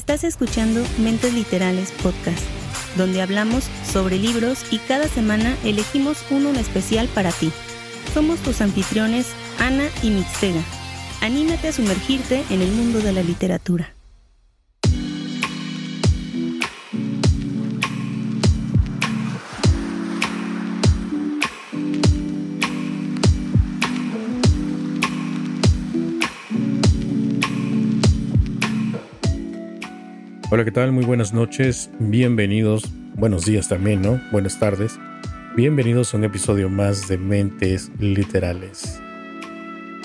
Estás escuchando Mentes Literales Podcast, donde hablamos sobre libros y cada semana elegimos uno en especial para ti. Somos tus anfitriones Ana y Mixtega. Anímate a sumergirte en el mundo de la literatura. Hola, ¿qué tal? Muy buenas noches, bienvenidos, buenos días también, ¿no? Buenas tardes. Bienvenidos a un episodio más de Mentes Literales.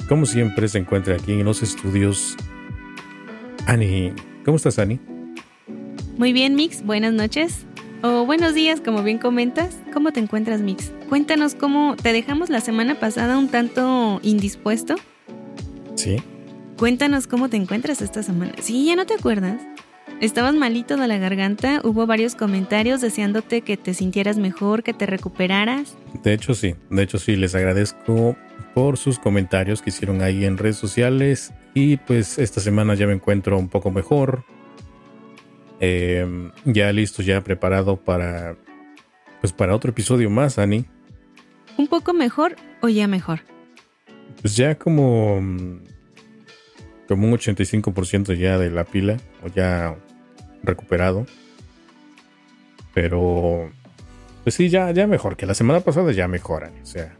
Como siempre, se encuentra aquí en los estudios Ani. ¿Cómo estás, Ani? Muy bien, Mix. Buenas noches. O buenos días, como bien comentas. ¿Cómo te encuentras, Mix? Cuéntanos cómo te dejamos la semana pasada un tanto indispuesto. Sí. Cuéntanos cómo te encuentras esta semana. Sí, ya no te acuerdas. Estabas malito de la garganta, hubo varios comentarios deseándote que te sintieras mejor, que te recuperaras. De hecho sí, de hecho sí, les agradezco por sus comentarios que hicieron ahí en redes sociales y pues esta semana ya me encuentro un poco mejor, em, ya listo, ya preparado para pues para otro episodio más, Ani. ¿Un poco mejor o ya mejor? Pues ya como como un 85% ya de la pila o ya recuperado. Pero, pues sí, ya, ya mejor que la semana pasada, ya mejoran, o sea.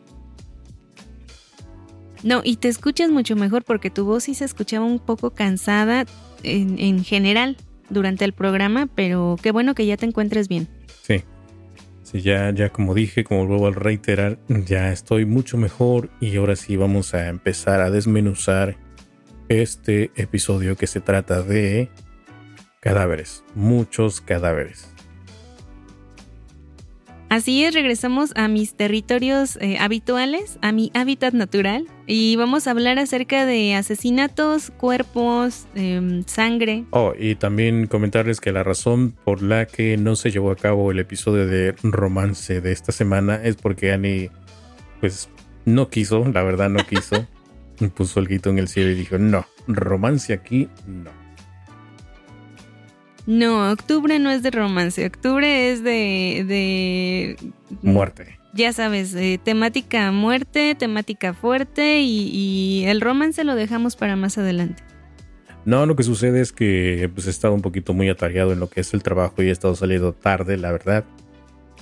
No, y te escuchas mucho mejor porque tu voz sí se escuchaba un poco cansada en, en general durante el programa, pero qué bueno que ya te encuentres bien. Sí, sí, ya, ya como dije, como vuelvo a reiterar, ya estoy mucho mejor y ahora sí vamos a empezar a desmenuzar este episodio que se trata de cadáveres, muchos cadáveres. Así es, regresamos a mis territorios eh, habituales, a mi hábitat natural, y vamos a hablar acerca de asesinatos, cuerpos, em, sangre. Oh, y también comentarles que la razón por la que no se llevó a cabo el episodio de romance de esta semana es porque Annie, pues, no quiso, la verdad no quiso. Puso el grito en el cielo y dijo, no, romance aquí, no. No, octubre no es de romance, octubre es de... de muerte. Ya sabes, eh, temática muerte, temática fuerte y, el romance lo dejamos para más adelante. No, lo que sucede es que pues he estado un poquito muy atareado en lo que es el trabajo y he estado saliendo tarde, la verdad.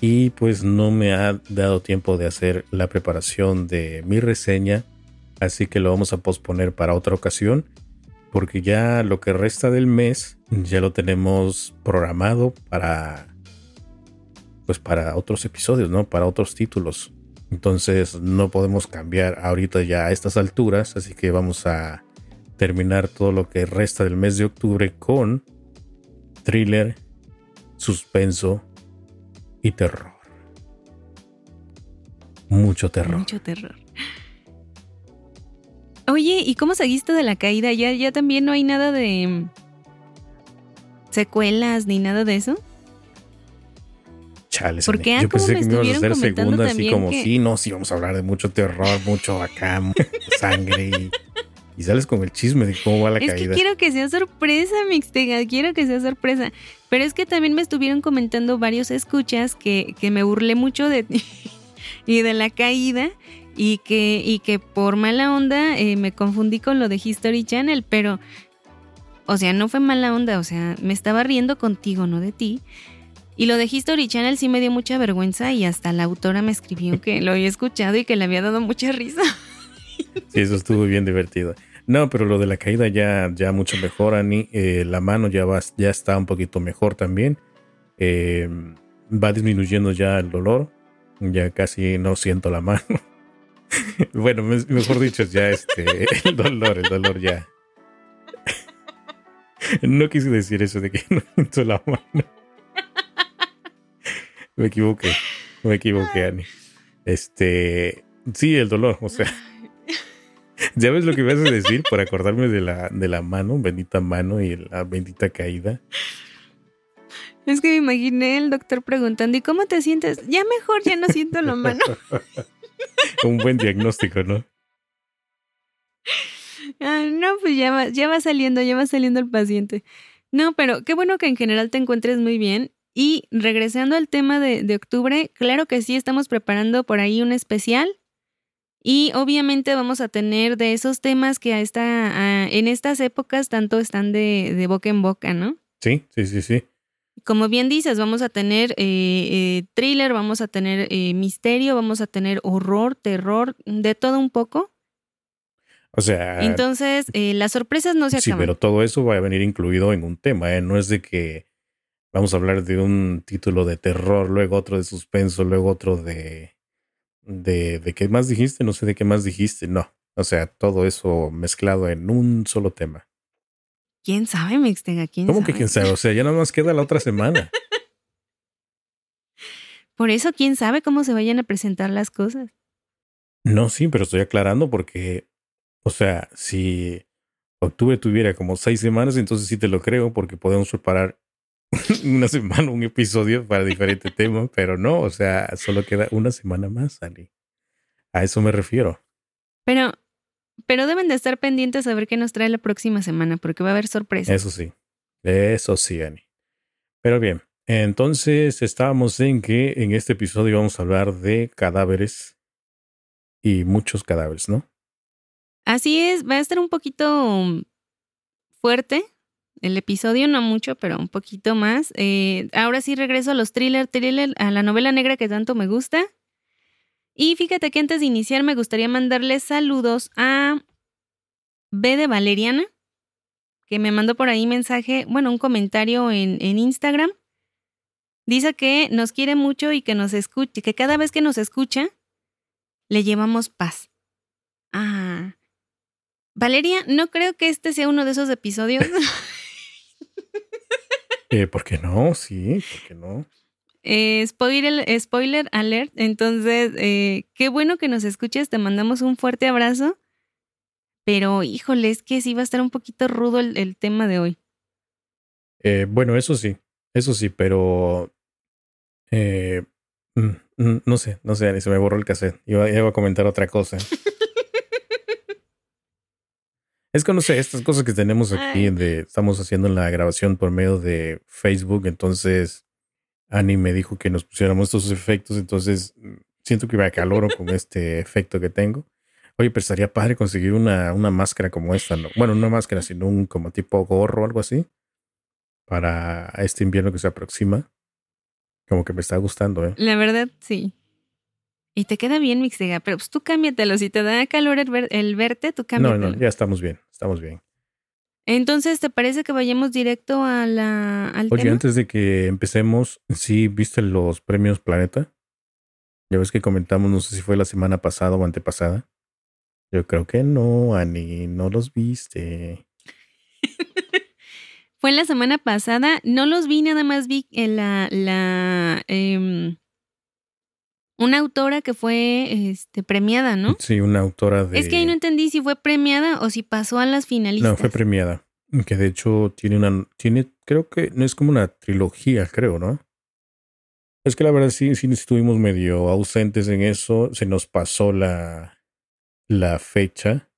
Y pues no me ha dado tiempo de hacer la preparación de mi reseña, así que lo vamos a posponer para otra ocasión porque ya lo que resta del mes ya lo tenemos programado para pues para otros episodios, ¿no? Para otros títulos. Entonces no podemos cambiar ahorita ya a estas alturas, así que vamos a terminar todo lo que resta del mes de octubre con thriller, suspenso y terror. Mucho terror. Mucho terror. Oye, ¿y cómo seguiste de la caída? ¿Ya, ya también no hay nada de secuelas ni nada de eso? Chale, Porque yo pensé que me ibas a hacer segunda, así como, sí, no, sí, vamos a hablar de mucho terror, mucho acá, sangre y, sales con el chisme de cómo va la caída. Es que quiero que sea sorpresa, Mixtega, quiero que sea sorpresa. Pero es que también me estuvieron comentando varios escuchas que, que me burlé mucho de ti y de la caída y que, y que por mala onda eh, me confundí con lo de History Channel, pero, o sea, no fue mala onda, o sea, me estaba riendo contigo, no de ti. Y lo de History Channel sí me dio mucha vergüenza y hasta la autora me escribió que lo había escuchado y que le había dado mucha risa. Sí, eso estuvo bien divertido. No, pero lo de la caída ya, ya mucho mejor, Ani. Eh, la mano ya, va, ya está un poquito mejor también. Eh, va disminuyendo ya el dolor. Ya casi no siento la mano. bueno, mejor dicho, ya este, el dolor, el dolor ya. No quise decir eso de que no siento la mano. Me equivoqué, me equivoqué, Ani. Este, sí, el dolor, o sea. ¿Ya ves lo que vas a decir por acordarme de la, de la mano, bendita mano y la bendita caída? Es que me imaginé el doctor preguntando, ¿y cómo te sientes? Ya mejor, ya no siento la mano. Un buen diagnóstico, ¿no? Ah, no, pues ya va, ya va saliendo, ya va saliendo el paciente. No, pero qué bueno que en general te encuentres muy bien. Y regresando al tema de, de octubre, claro que sí, estamos preparando por ahí un especial. Y obviamente vamos a tener de esos temas que a esta, en estas épocas tanto están de, de, boca en boca, ¿no? Sí, sí, sí, sí. Como bien dices, vamos a tener eh, eh, thriller, vamos a tener eh, misterio, vamos a tener horror, terror, de todo un poco. O sea. Entonces, eh, las sorpresas no se acaban. Sí, pero todo eso va a venir incluido en un tema, ¿eh? No es de que vamos a hablar de un título de terror, luego otro de suspenso, luego otro de. de, de qué más dijiste, no sé de qué más dijiste, no. O sea, todo eso mezclado en un solo tema. ¿Quién sabe, Mixtega? ¿Quién ¿Cómo sabe? que quién sabe? O sea, ya nada más queda la otra semana. Por eso, ¿quién sabe cómo se vayan a presentar las cosas? No, sí, pero estoy aclarando porque, o sea, si octubre tuviera como seis semanas, entonces sí te lo creo porque podemos preparar una semana un episodio para diferente tema, pero no, o sea, solo queda una semana más, Ali. A eso me refiero. Pero, pero deben de estar pendientes a ver qué nos trae la próxima semana, porque va a haber sorpresas. Eso sí, eso sí, Ani. Pero bien, entonces estábamos en que en este episodio vamos a hablar de cadáveres y muchos cadáveres, ¿no? Así es, va a estar un poquito fuerte el episodio, no mucho, pero un poquito más. Eh, ahora sí regreso a los thriller, thriller, a la novela negra que tanto me gusta. Y fíjate que antes de iniciar me gustaría mandarles saludos a B de Valeriana, que me mandó por ahí mensaje, bueno, un comentario en, en Instagram. Dice que nos quiere mucho y que nos escuche, que cada vez que nos escucha, le llevamos paz. Ah. Valeria, no creo que este sea uno de esos episodios. Eh, ¿Por qué no? Sí, ¿por qué no? Eh, spoiler, spoiler alert. Entonces, eh, qué bueno que nos escuches. Te mandamos un fuerte abrazo. Pero, híjole, es que sí va a estar un poquito rudo el, el tema de hoy. Eh, bueno, eso sí, eso sí, pero eh, mm, mm, no sé, no sé, se me borró el cassette. Iba, iba a comentar otra cosa. es que no sé, estas cosas que tenemos aquí, de, estamos haciendo la grabación por medio de Facebook, entonces Ani me dijo que nos pusiéramos estos efectos, entonces mm, siento que me acaloro con este efecto que tengo. Oye, pero estaría padre conseguir una, una máscara como esta, ¿no? Bueno, no máscara, sino un como tipo gorro o algo así. Para este invierno que se aproxima. Como que me está gustando, ¿eh? La verdad, sí. Y te queda bien, Mixtega, pero pues tú cámbiatelo. Si te da calor el, ver- el verte, tú No, cámbiatelo. no, ya estamos bien, estamos bien. Entonces, ¿te parece que vayamos directo a la, al Oye, tema? antes de que empecemos, ¿sí viste los premios Planeta? Ya ves que comentamos, no sé si fue la semana pasada o antepasada. Yo creo que no, Ani, no los viste. Fue la semana pasada. No los vi, nada más vi en la, la em, una autora que fue este, premiada, ¿no? Sí, una autora de... Es que ahí no entendí si fue premiada o si pasó a las finalistas. No, fue premiada. Que de hecho tiene una. Tiene, creo que no es como una trilogía, creo, ¿no? Es que la verdad sí, sí estuvimos medio ausentes en eso. Se nos pasó la, la fecha.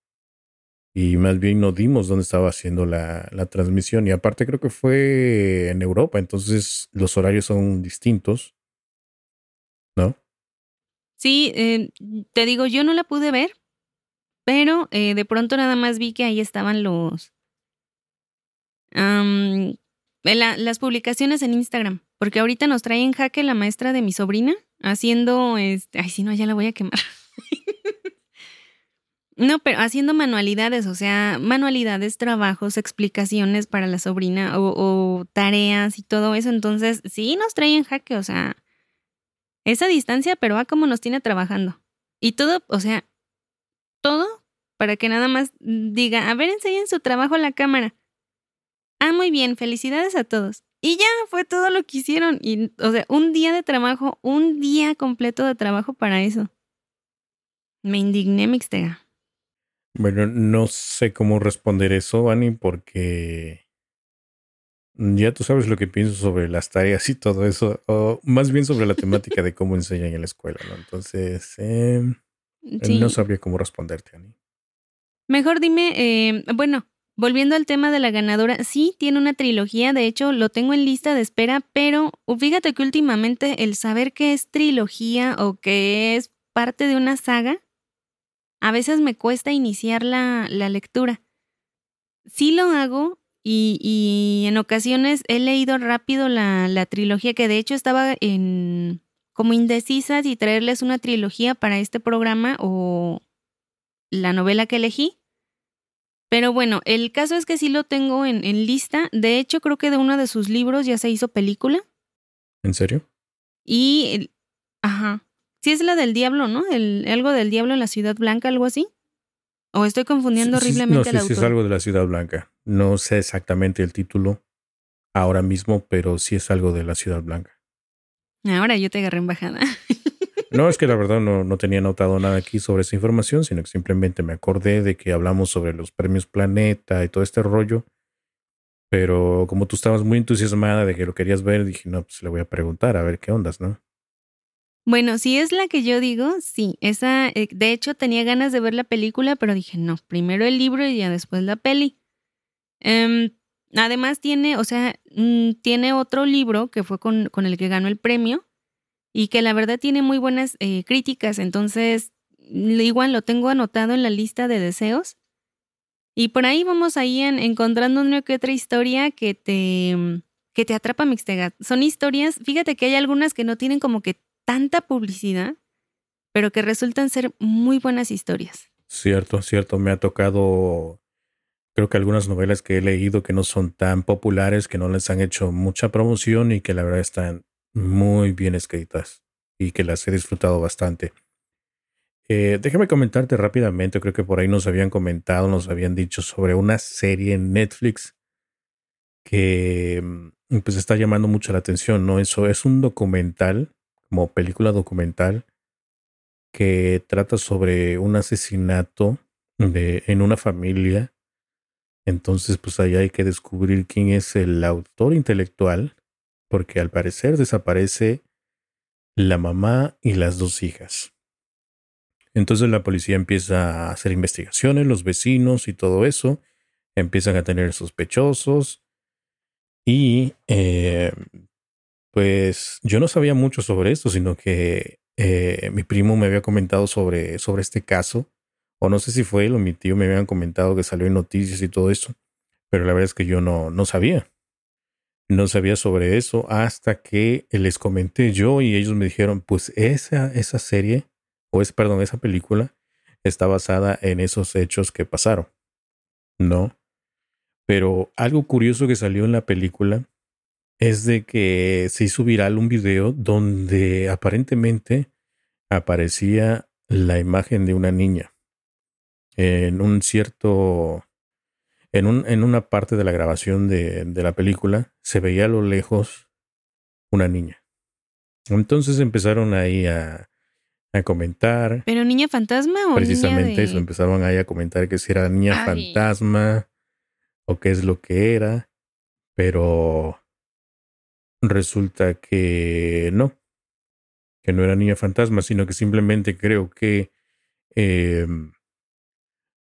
Y más bien no dimos dónde estaba haciendo la, la transmisión. Y aparte creo que fue en Europa. Entonces los horarios son distintos. ¿No? Sí, eh, te digo, yo no la pude ver, pero eh, de pronto nada más vi que ahí estaban los. la- las publicaciones en Instagram. Porque ahorita nos trae en jaque la maestra de mi sobrina haciendo. Este, ay, si no, ya la voy a quemar. No, pero haciendo manualidades, o sea, manualidades, trabajos, explicaciones para la sobrina o, o tareas y todo eso. Entonces, sí nos trae en jaque, o sea, esa distancia, pero a cómo nos tiene trabajando. Y todo, o sea, todo para que nada más diga, a ver, enseñen su trabajo a la cámara. Ah, muy bien, felicidades a todos. Y ya fue todo lo que hicieron. Y, o sea, un día de trabajo, un día completo de trabajo para eso. Me indigné, Mixtega. Bueno, no sé cómo responder eso, Ani, porque ya tú sabes lo que pienso sobre las tareas y todo eso, o más bien sobre la temática de cómo enseñan en la escuela, ¿no? Entonces, eh, Sí. no sabría cómo responderte, Ani. Mejor dime, eh, bueno, volviendo al tema de la ganadora, sí, tiene una trilogía, de hecho lo tengo en lista de espera, pero fíjate que últimamente el saber que es trilogía o que es parte de una saga, a veces me cuesta iniciar la, la lectura. Sí lo hago y, y, en ocasiones he leído rápido la, la trilogía, que de hecho estaba en como indecisa si traerles una trilogía para este programa o la novela que elegí. Pero bueno, el caso es que sí lo tengo en, en, lista. De hecho, creo que de uno de sus libros ya se hizo película. ¿En serio? Y, ajá. Sí es la del diablo, ¿no? El, algo del diablo en la Ciudad Blanca, algo así. ¿O estoy confundiendo horriblemente no, sí, sí, es algo de la Ciudad Blanca. No sé exactamente el título ahora mismo, pero sí es algo de la Ciudad Blanca. Ahora yo te agarré en bajada. No, es que la verdad no, no tenía notado nada aquí sobre esa información, sino que simplemente me acordé de que hablamos sobre los premios Planeta y todo este rollo. Pero como tú estabas muy entusiasmada de que lo querías ver, dije, no, pues le voy a preguntar a ver qué ondas, ¿no? Bueno, si es la que yo digo, sí. Esa, eh, de hecho, tenía ganas de ver la película, pero dije, no, primero el libro y ya después la peli. Um, además tiene, o sea, mm, tiene otro libro que fue con, con el que ganó el premio, y que la verdad tiene muy buenas eh, críticas, entonces igual lo tengo anotado en la lista de deseos. Y por ahí vamos ahí en, encontrando una que otra historia que te, que te atrapa Mixtegat. Son historias, fíjate que hay algunas que no tienen como que tanta publicidad, pero que resultan ser muy buenas historias. Cierto, cierto. Me ha tocado, creo que algunas novelas que he leído que no son tan populares, que no les han hecho mucha promoción y que la verdad están muy bien escritas y que las he disfrutado bastante. Eh, déjame comentarte rápidamente, creo que por ahí nos habían comentado, nos habían dicho sobre una serie en Netflix que mm, pues está llamando mucho la atención, ¿no? Eso es un documental, como película documental, que trata sobre un asesinato de, en una familia. Entonces, pues ahí hay que descubrir quién es el autor intelectual porque al parecer desaparece la mamá y las dos hijas. Entonces la policía empieza a hacer investigaciones, los vecinos y todo eso, empiezan a tener sospechosos y eh, pues yo no sabía mucho sobre esto, sino que eh, mi primo me había comentado sobre, sobre este caso, o no sé si fue él o mi tío me habían comentado que salió en noticias y todo eso, pero la verdad es que yo no, no sabía. No sabía sobre eso hasta que les comenté yo y ellos me dijeron, pues esa, esa serie, o es, perdón, esa película está basada en esos hechos que pasaron. ¿No? Pero algo curioso que salió en la película es de que se hizo viral un video donde aparentemente aparecía la imagen de una niña en un cierto en, un, en una parte de la grabación de, de la película se veía a lo lejos una niña. Entonces empezaron ahí a, a comentar. ¿Pero niña fantasma o Precisamente niña de... eso, empezaron ahí a comentar que si era niña Ay. fantasma o qué es lo que era, pero resulta que no, que no era niña fantasma, sino que simplemente creo que eh,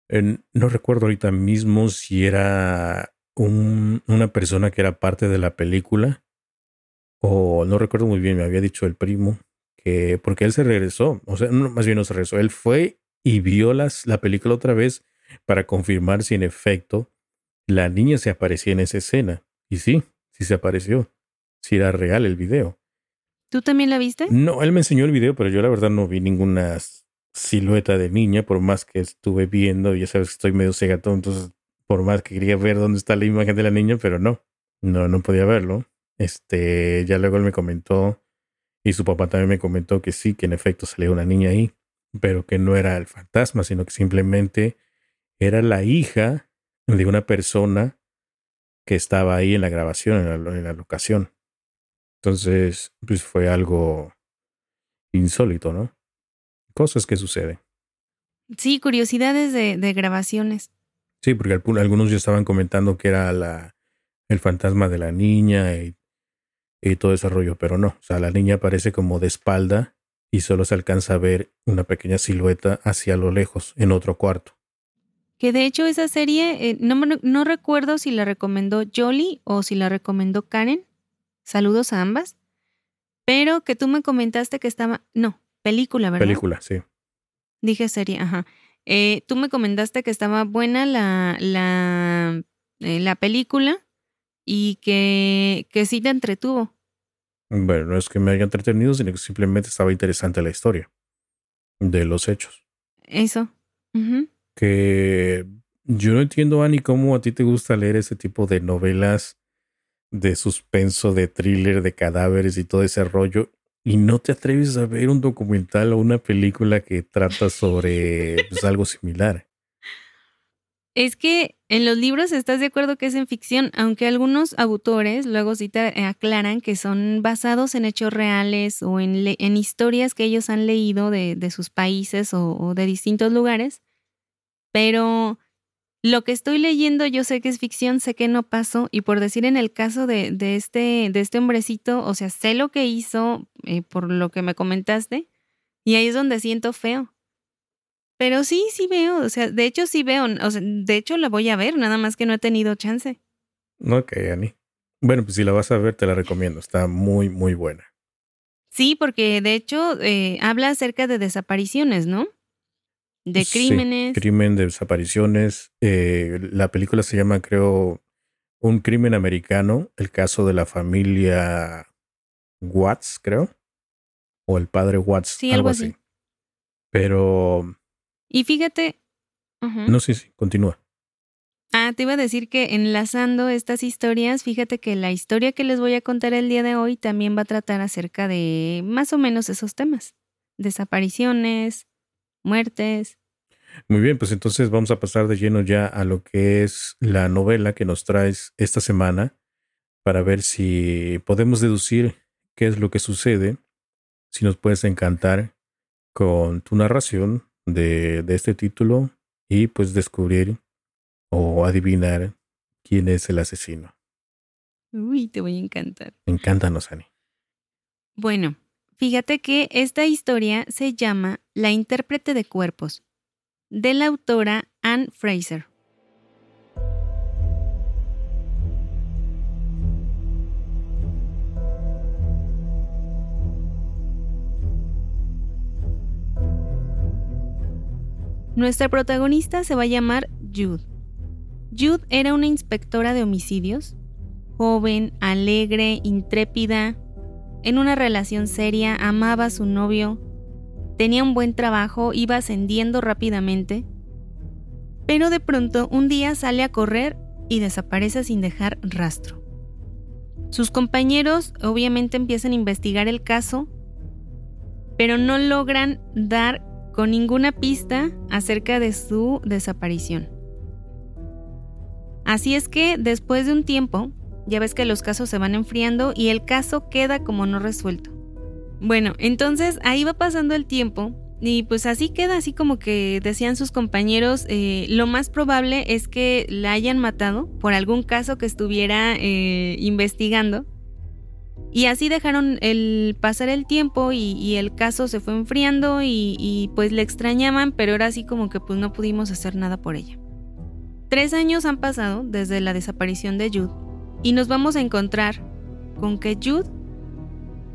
no recuerdo ahorita mismo si era un, una persona que era parte de la película o no recuerdo muy bien, me había dicho el primo que porque él se regresó, o sea, más bien no se regresó, él fue y vio la película otra vez para confirmar si en efecto la niña se aparecía en esa escena. Y sí, sí se apareció, si era real el video. ¿Tú también la viste? No, él me enseñó el video, pero yo la verdad no vi ninguna silueta de niña, por más que estuve viendo, ya sabes que estoy medio cegatón, entonces por más que quería ver dónde está la imagen de la niña, pero no, no, no podía verlo. Este, ya luego él me comentó y su papá también me comentó que sí, que en efecto salía una niña ahí, pero que no era el fantasma, sino que simplemente era la hija de una persona que estaba ahí en la grabación, en la, en la locación. Entonces, pues fue algo insólito, ¿no? cosas que suceden. Sí, curiosidades de, de grabaciones. Sí, porque algunos ya estaban comentando que era la, el fantasma de la niña y, y todo ese rollo, pero no. O sea, la niña aparece como de espalda y solo se alcanza a ver una pequeña silueta hacia lo lejos, en otro cuarto. Que de hecho esa serie, eh, no, no recuerdo si la recomendó Jolie o si la recomendó Karen. Saludos a ambas. Pero que tú me comentaste que estaba. No, película, ¿verdad? Película, sí. Dije serie, ajá. Eh, tú me comentaste que estaba buena la, la, eh, la película y que, que sí te entretuvo. Bueno, no es que me haya entretenido, sino que simplemente estaba interesante la historia de los hechos. Eso. Que yo no entiendo, Ani, cómo a ti te gusta leer ese tipo de novelas de suspenso, de thriller, de cadáveres y todo ese rollo. Y no te atreves a ver un documental o una película que trata sobre pues, algo similar. Es que en los libros estás de acuerdo que es en ficción, aunque algunos autores luego sí te aclaran que son basados en hechos reales o en, en historias que ellos han leído de, de sus países o, o, de distintos lugares. Pero lo que estoy leyendo yo sé que es ficción, sé que no pasó y por decir en el caso de, de este, de este hombrecito, o sea, sé lo que hizo eh, por lo que me comentaste y ahí es donde siento feo pero sí, sí veo, o sea, de hecho sí veo, o sea, de hecho la voy a ver, nada más que no he tenido chance. Ok, Ani. Bueno, pues si la vas a ver, te la recomiendo, está muy, muy buena. Sí, porque de hecho eh, habla acerca de desapariciones, ¿no? De crímenes. Sí, crimen, de desapariciones. Eh, la película se llama, creo, Un crimen americano, el caso de la familia Watts, creo. O el padre Watts, sí, algo, así. así. Pero y fíjate. No, sí, sí, continúa. Ah, te iba a decir que enlazando estas historias, fíjate que la historia que les voy a contar el día de hoy también va a tratar acerca de más o menos esos temas. Desapariciones, muertes. Muy bien, pues entonces vamos a pasar de lleno ya a lo que es la novela que nos traes esta semana para ver si podemos deducir qué es lo que sucede, si nos puedes encantar con tu narración de, de este título y pues descubrir o adivinar quién es el asesino. Uy, te voy a encantar. Encántanos, Ani. Bueno, fíjate que esta historia se llama La intérprete de cuerpos, de la autora Anne Fraser. Nuestra protagonista se va a llamar Jude. Jude era una inspectora de homicidios, joven, alegre, intrépida, en una relación seria, amaba a su novio, tenía un buen trabajo, iba ascendiendo rápidamente, pero de pronto un día sale a correr y desaparece sin dejar rastro. Sus compañeros obviamente empiezan a investigar el caso, pero no logran dar con ninguna pista acerca de su desaparición. Así es que después de un tiempo, ya ves que los casos se van enfriando y el caso queda como no resuelto. Bueno, entonces ahí va pasando el tiempo y pues así queda, así como que decían sus compañeros, eh, lo más probable es que la hayan matado por algún caso que estuviera eh, investigando y así dejaron el pasar el tiempo y, el caso se fue enfriando y, pues le extrañaban, pero era así como que pues no pudimos hacer nada por ella. Tres años han pasado desde la desaparición de Jude y nos vamos a encontrar con que Jude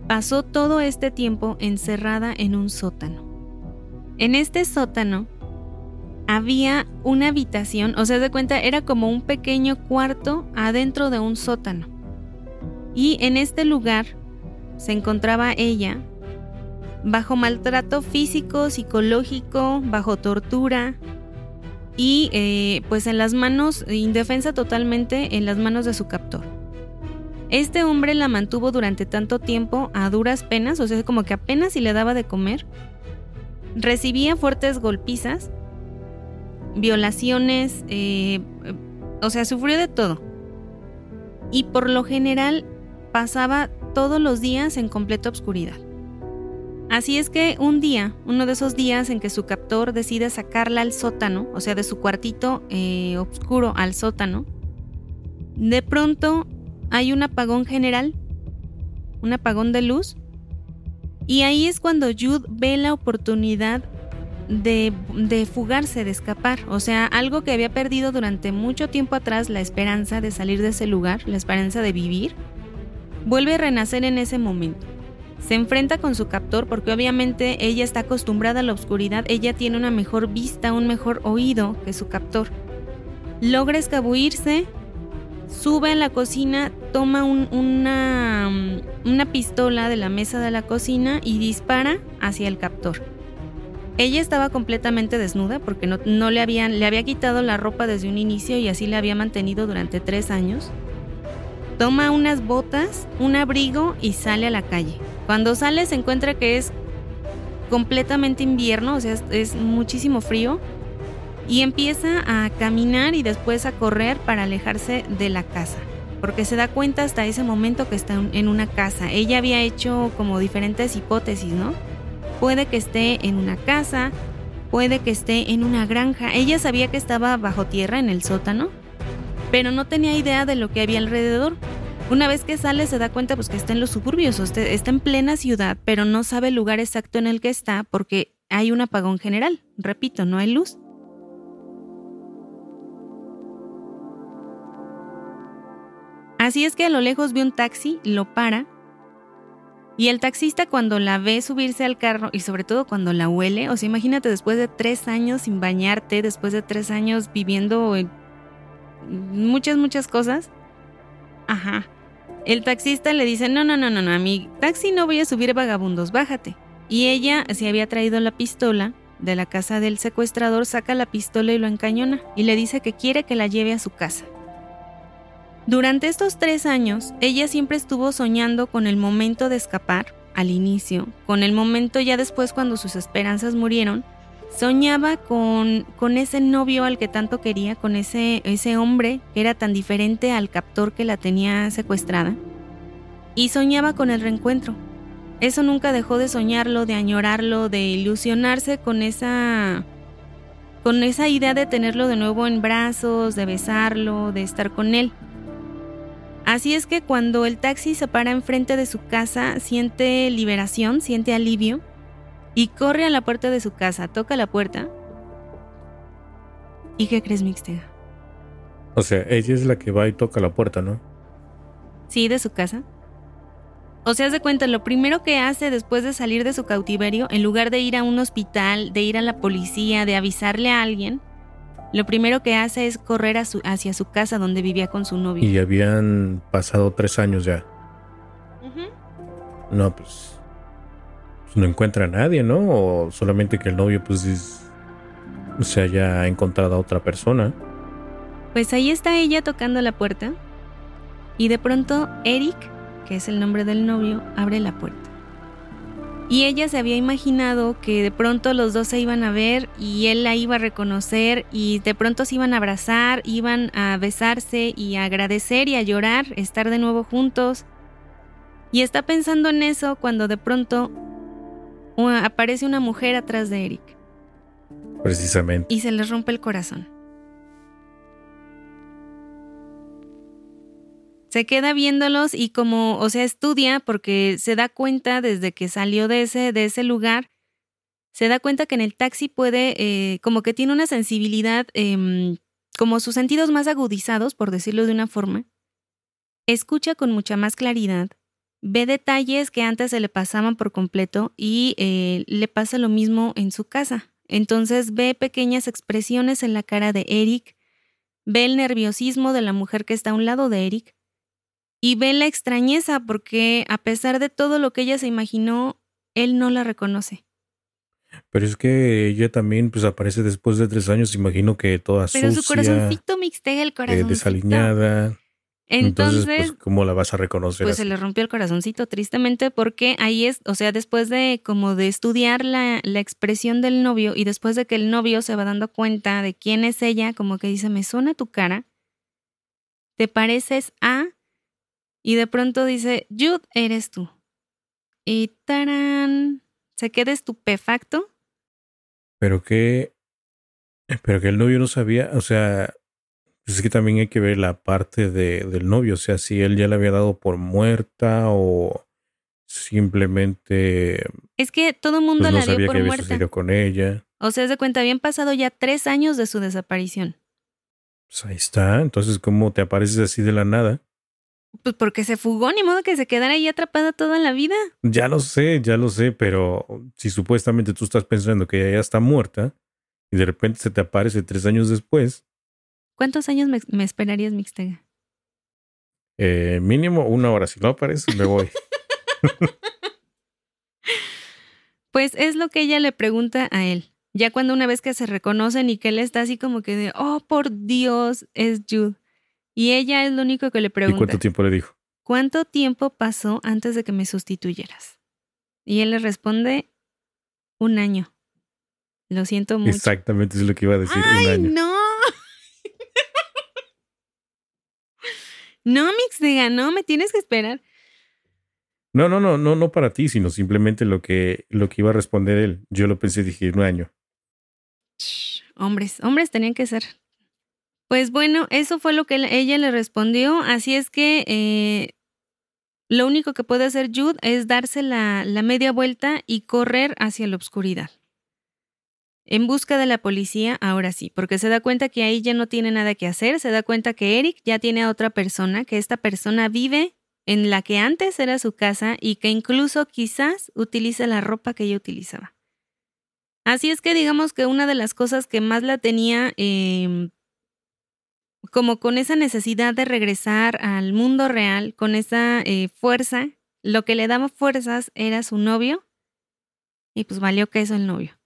pasó todo este tiempo encerrada en un sótano. En este sótano había una habitación, o sea, de cuenta, era como un pequeño cuarto adentro de un sótano. Y en este lugar se encontraba ella bajo maltrato físico, psicológico, bajo tortura y eh, pues en las manos, indefensa totalmente en las manos de su captor. Este hombre la mantuvo durante tanto tiempo a duras penas, o sea, como que apenas si le daba de comer. Recibía fuertes golpizas, violaciones, eh, o sea, sufrió de todo. Y por lo general pasaba todos los días en completa oscuridad. Así es que un día, uno de esos días en que su captor decide sacarla al sótano, o sea, de su cuartito eh, oscuro al sótano, de pronto hay un apagón general, un apagón de luz, y ahí es cuando Jude ve la oportunidad de, de, fugarse, de escapar, o sea, algo que había perdido durante mucho tiempo atrás, la esperanza de salir de ese lugar, la esperanza de vivir, vuelve a renacer en ese momento. Se enfrenta con su captor porque obviamente ella está acostumbrada a la oscuridad, ella tiene una mejor vista, un mejor oído que su captor. Logra escabuirse, sube a la cocina, toma una, una pistola de la mesa de la cocina y dispara hacia el captor. Ella estaba completamente desnuda porque no, no, le, habían, le había quitado la ropa desde un inicio y así la había mantenido durante tres años. Toma unas botas, un abrigo y sale a la calle. Cuando sale se encuentra que es completamente invierno, o sea, es, muchísimo frío. Y empieza a caminar y después a correr para alejarse de la casa. Porque se da cuenta hasta ese momento que está en una casa. Ella había hecho como diferentes hipótesis, ¿no? Puede que esté en una casa, puede que esté en una granja. Ella sabía que estaba bajo tierra en el sótano, pero no tenía idea de lo que había alrededor. Una vez que sale se da cuenta pues que está en los suburbios, está en plena ciudad, pero no sabe el lugar exacto en el que está porque hay un apagón general. Repito, no hay luz. Así es que a lo lejos ve un taxi, lo para. Y el taxista cuando la ve subirse al carro y sobre todo cuando la huele, o sea, imagínate después de tres años sin bañarte, después de tres años viviendo muchas, muchas cosas. Ajá. El taxista le dice, no, no, no, no, no, a mi taxi no voy a subir vagabundos, bájate. Y ella, si había traído la pistola de la casa del secuestrador, saca la pistola y lo encañona y le dice que quiere que la lleve a su casa. Durante estos tres años, ella siempre estuvo soñando con el momento de escapar, al inicio, con el momento ya después cuando sus esperanzas murieron, soñaba con, con ese novio al que tanto quería, con ese, ese hombre que era tan diferente al captor que la tenía secuestrada. Y soñaba con el reencuentro. Eso nunca dejó de soñarlo, de añorarlo, de ilusionarse con esa con esa idea de tenerlo de nuevo en brazos, de besarlo, de estar con él. Así es que cuando el taxi se para enfrente de su casa, siente liberación, siente alivio y corre a la puerta de su casa, toca la puerta. ¿Y qué crees, Mixtega? O sea, ella es la que va y toca la puerta, ¿no? Sí, de su casa. O sea, de cuenta, lo primero que hace después de salir de su cautiverio, en lugar de ir a un hospital, de ir a la policía, de avisarle a alguien, lo primero que hace es correr hacia su casa donde vivía con su novio. Y habían pasado tres años ya. No, pues no encuentra a nadie, ¿no? O solamente que el novio pues se haya encontrado a otra persona. Pues ahí está ella tocando la puerta y de pronto Eric, que es el nombre del novio, abre la puerta. Y ella se había imaginado que de pronto los dos se iban a ver y él la iba a reconocer y de pronto se iban a abrazar, iban a besarse y a agradecer y a llorar, estar de nuevo juntos. Y está pensando en eso cuando de pronto aparece una mujer atrás de Eric. Precisamente. Y se le rompe el corazón. Se queda viéndolos y como, o sea, estudia porque se da cuenta desde que salió de ese, de ese lugar, se da cuenta que en el taxi puede, eh, como que tiene una sensibilidad, em, como sus sentidos más agudizados, por decirlo de una forma, escucha con mucha más claridad, ve detalles que antes se le pasaban por completo y eh, le pasa lo mismo en su casa. Entonces ve pequeñas expresiones en la cara de Eric, ve el nerviosismo de la mujer que está a un lado de Eric y ve la extrañeza porque a pesar de todo lo que ella se imaginó, él no la reconoce. Pero es que ella también pues aparece después de tres años, imagino que toda Pero su corazoncito mixtega el corazón. Eh, desaliñada. Entonces, pues, ¿cómo la vas a reconocer? Pues se le rompió el corazoncito, tristemente, porque ahí es, o sea, después de como de estudiar la, la, expresión del novio y después de que el novio se va dando cuenta de quién es ella, como que dice, me suena tu cara, te pareces a, y de pronto dice, Jude, eres tú. Y tarán, se queda estupefacto. Pero que, pero que el novio no sabía, o sea, pues es que también hay que ver la parte de, del novio, o sea, si él ya la había dado por muerta o simplemente... Es que todo el mundo pues, la dio por que muerta. con ella. O sea, de cuenta, habían pasado ya tres años de su desaparición. Pues ahí está. Entonces, ¿cómo te apareces así de la nada? Pues porque se fugó, ni modo que se quedara ahí atrapada toda la vida. Ya lo sé, ya lo sé, pero si supuestamente tú estás pensando que ella ya está muerta y de repente se te aparece tres años después. ¿Cuántos años me, me esperarías, Mixtega? Eh, mínimo una hora. Si no aparece, me voy. pues es lo que ella le pregunta a él. Ya cuando una vez que se reconocen y que él está así como que de, oh, por Dios, es Jude. Y ella es lo único que le pregunta. ¿Y cuánto tiempo le dijo? ¿Cuánto tiempo pasó antes de que me sustituyeras? Y él le responde, un año. Lo siento mucho. Exactamente es lo que iba a decir, ¡Ay, un año. no! No, Mixdega, no, me tienes que esperar. No, no, no, no, no para ti, sino simplemente lo que, lo que iba a responder él. Yo lo pensé, dije, un año. Shh, hombres, hombres tenían que ser. Pues bueno, eso fue lo que ella le respondió. Así es que eh, lo único que puede hacer Jude es darse la, la media vuelta y correr hacia la oscuridad. En busca de la policía, ahora sí, porque se da cuenta que ahí ya no tiene nada que hacer, se da cuenta que Eric ya tiene a otra persona, que esta persona vive en la que antes era su casa y que incluso quizás utiliza la ropa que ella utilizaba. Así es que digamos que una de las cosas que más la tenía eh, como con esa necesidad de regresar al mundo real, con esa eh, fuerza, lo que le daba fuerzas era su novio y pues valió que eso el novio.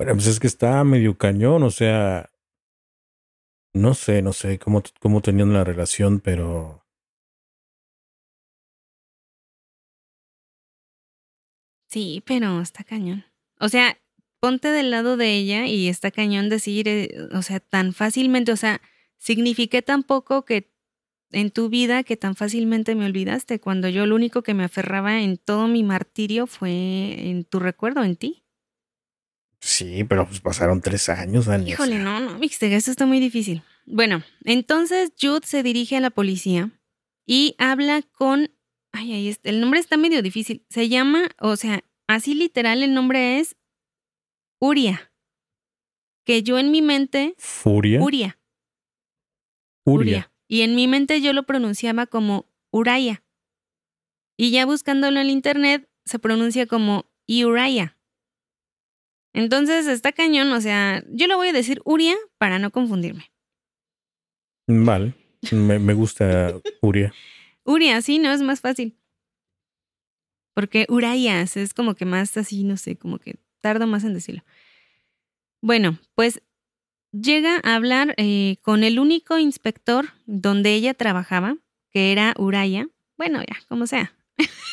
Bueno, pues es que está medio cañón, o sea, no sé, no sé cómo, cómo tenían la relación, pero... Sí, pero está cañón. O sea, ponte del lado de ella y está cañón decir, eh, o sea, tan fácilmente, o sea, signifiqué tan poco que en tu vida que tan fácilmente me olvidaste, cuando yo lo único que me aferraba en todo mi martirio fue en tu recuerdo, en ti. Sí, pero pues pasaron tres años, Dani. Híjole, no, no, viste, esto está muy difícil. Bueno, entonces Jude se dirige a la policía y habla con. Ay, ahí está. El nombre está medio difícil. Se llama, o sea, así literal, el nombre es Uria. Que yo en mi mente. ¿Furia? Uria. Uria. Y en mi mente yo lo pronunciaba como Uraya. Y ya buscándolo en el internet se pronuncia como Iuraya. Entonces está cañón, o sea, yo le voy a decir Uria para no confundirme. Vale, me, me gusta Uria. Uria, sí, no es más fácil. Porque Urayas es como que más así, no sé, como que tardo más en decirlo. Bueno, pues llega a hablar eh, con el único inspector donde ella trabajaba, que era Uraya. Bueno, ya, como sea.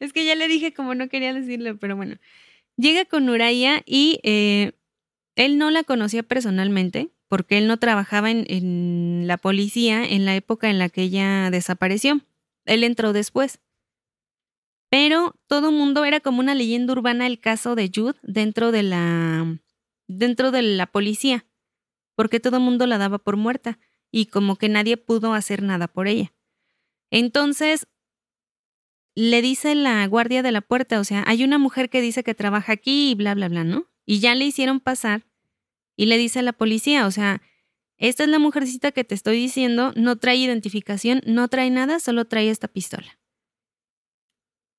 es que ya le dije como no quería decirlo, pero bueno. Llega con Uraya y eh, él no la conocía personalmente porque él no trabajaba en, la policía en la época en la que ella desapareció. Él entró después. Pero todo mundo era como una leyenda urbana el caso de Jude dentro de la dentro de la policía, porque todo mundo la daba por muerta y como que nadie pudo hacer nada por ella. Entonces le dice la guardia de la puerta, o sea, hay una mujer que dice que trabaja aquí y bla bla bla, ¿no? Y ya le hicieron pasar y le dice a la policía, o sea, esta es la mujercita que te estoy diciendo, no trae identificación, no trae nada, solo trae esta pistola.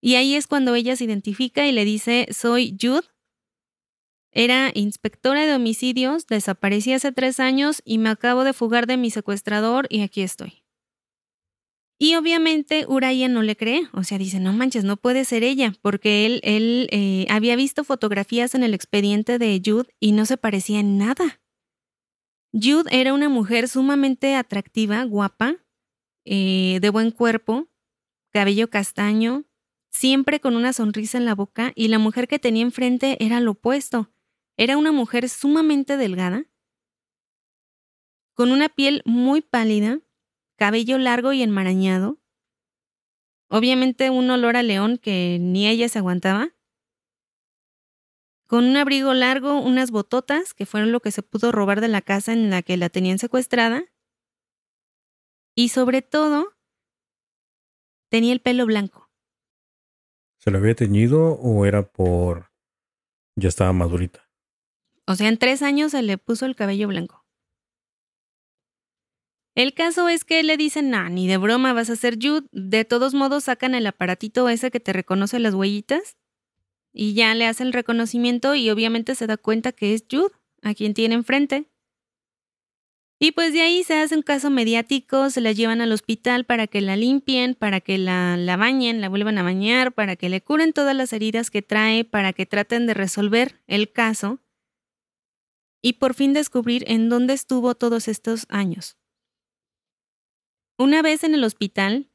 Y ahí es cuando ella se identifica y le dice, soy Jude. Era inspectora de homicidios, desaparecí hace tres años y me acabo de fugar de mi secuestrador y aquí estoy. Y obviamente Uraya no le cree, o sea, dice, no manches, no puede ser ella, porque él, él eh, había visto fotografías en el expediente de Jude y no se parecía en nada. Jude era una mujer sumamente atractiva, guapa, eh, de buen cuerpo, cabello castaño, siempre con una sonrisa en la boca, y la mujer que tenía enfrente era lo opuesto. Era una mujer sumamente delgada, con una piel muy pálida, cabello largo y enmarañado, obviamente un olor a león que ni ella se aguantaba, con un abrigo largo, unas bototas, que fueron lo que se pudo robar de la casa en la que la tenían secuestrada, y sobre todo, tenía el pelo blanco. ¿Se lo había teñido o era por Ya estaba madurita. O sea, en tres años se le puso el cabello blanco. El caso es que le dicen, nah, ni de broma vas a ser Jude. De todos modos, sacan el aparatito ese que te reconoce las huellitas y ya le hacen el reconocimiento y obviamente se da cuenta que es Jude, a quien tiene enfrente. Y pues de ahí se hace un caso mediático, se la llevan al hospital para que la limpien, para que la, la bañen, la vuelvan a bañar, para que le curen todas las heridas que trae, para que traten de resolver el caso y por fin descubrir en dónde estuvo todos estos años. Una vez en el hospital,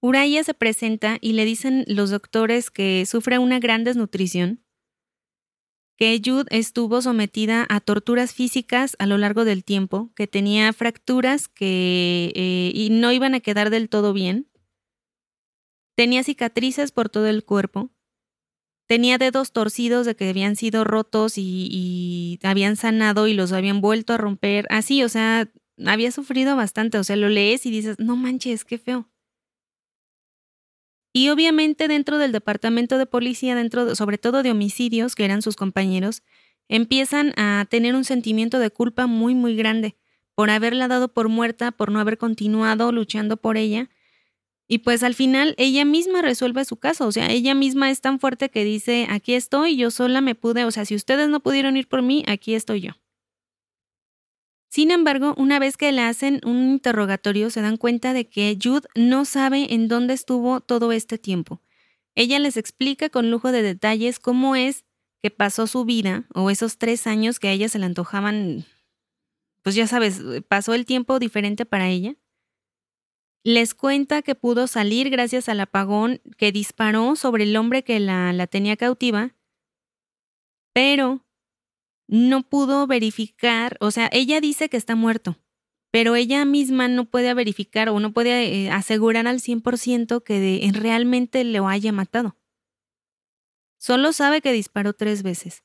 Uraya se presenta y le dicen los doctores que sufre una gran desnutrición, que Jude estuvo sometida a torturas físicas a lo largo del tiempo, que tenía fracturas que eh, y no iban a quedar del todo bien, tenía cicatrices por todo el cuerpo, tenía dedos torcidos de que habían sido rotos y, y habían sanado y los habían vuelto a romper, así, o sea, había sufrido bastante, o sea, lo lees y dices, no manches, qué feo. Y obviamente dentro del departamento de policía, dentro sobre todo de homicidios, que eran sus compañeros, empiezan a tener un sentimiento de culpa muy, muy grande por haberla dado por muerta, por no haber continuado luchando por ella. Y pues al final ella misma resuelve su caso, o sea, ella misma es tan fuerte que dice, aquí estoy, yo sola me pude, o sea, si ustedes no pudieron ir por mí, aquí estoy yo. Sin embargo, una vez que le hacen un interrogatorio, se dan cuenta de que Jude no sabe en dónde estuvo todo este tiempo. Ella les explica con lujo de detalles cómo es que pasó su vida o esos tres años que a ella se le antojaban, pues ya sabes, pasó el tiempo diferente para ella. Les cuenta que pudo salir gracias al apagón que disparó sobre el hombre que la, la tenía cautiva, pero no pudo verificar, o sea, ella dice que está muerto, pero ella misma no puede verificar o no puede eh, asegurar al 100% que de, realmente lo haya matado. Solo sabe que disparó tres veces.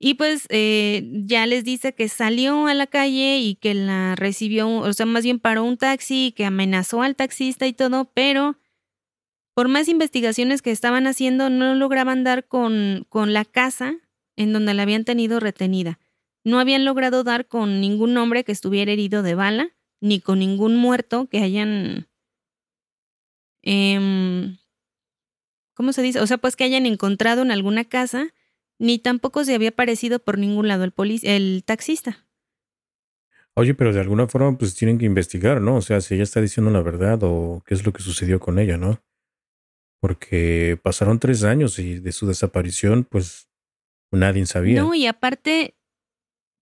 Y pues eh, ya les dice que salió a la calle y que la recibió, o sea, más bien paró un taxi, que amenazó al taxista y todo, pero por más investigaciones que estaban haciendo no lograban dar con, con la casa en donde la habían tenido retenida. No habían logrado dar con ningún hombre que estuviera herido de bala, ni con ningún muerto que hayan... Em, ¿Cómo se dice? O sea, pues que hayan encontrado en alguna casa, ni tampoco se había aparecido por ningún lado el, el taxista. Oye, pero de alguna forma pues tienen que investigar, ¿no? O sea, si ella está diciendo la verdad o qué es lo que sucedió con ella, ¿no? Porque pasaron tres años y de su desaparición, pues Nadie sabía. No, y aparte,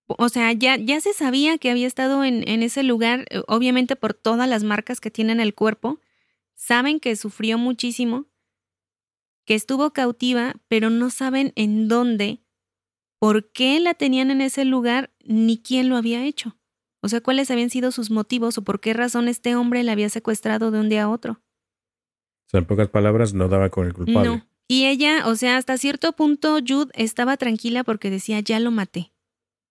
o sea, ya, ya se sabía que había estado en, en ese lugar, eh, obviamente por todas las marcas que tiene en el cuerpo. Saben que sufrió muchísimo, que estuvo cautiva, pero no saben en dónde, por qué la tenían en ese lugar, ni quién lo había hecho. O sea, cuáles habían sido sus motivos o por qué razón este hombre la había secuestrado de un día a otro. O sea, en pocas palabras, no daba con el culpable. No, y ella, o sea, hasta cierto punto Jude estaba tranquila porque decía, ya lo maté.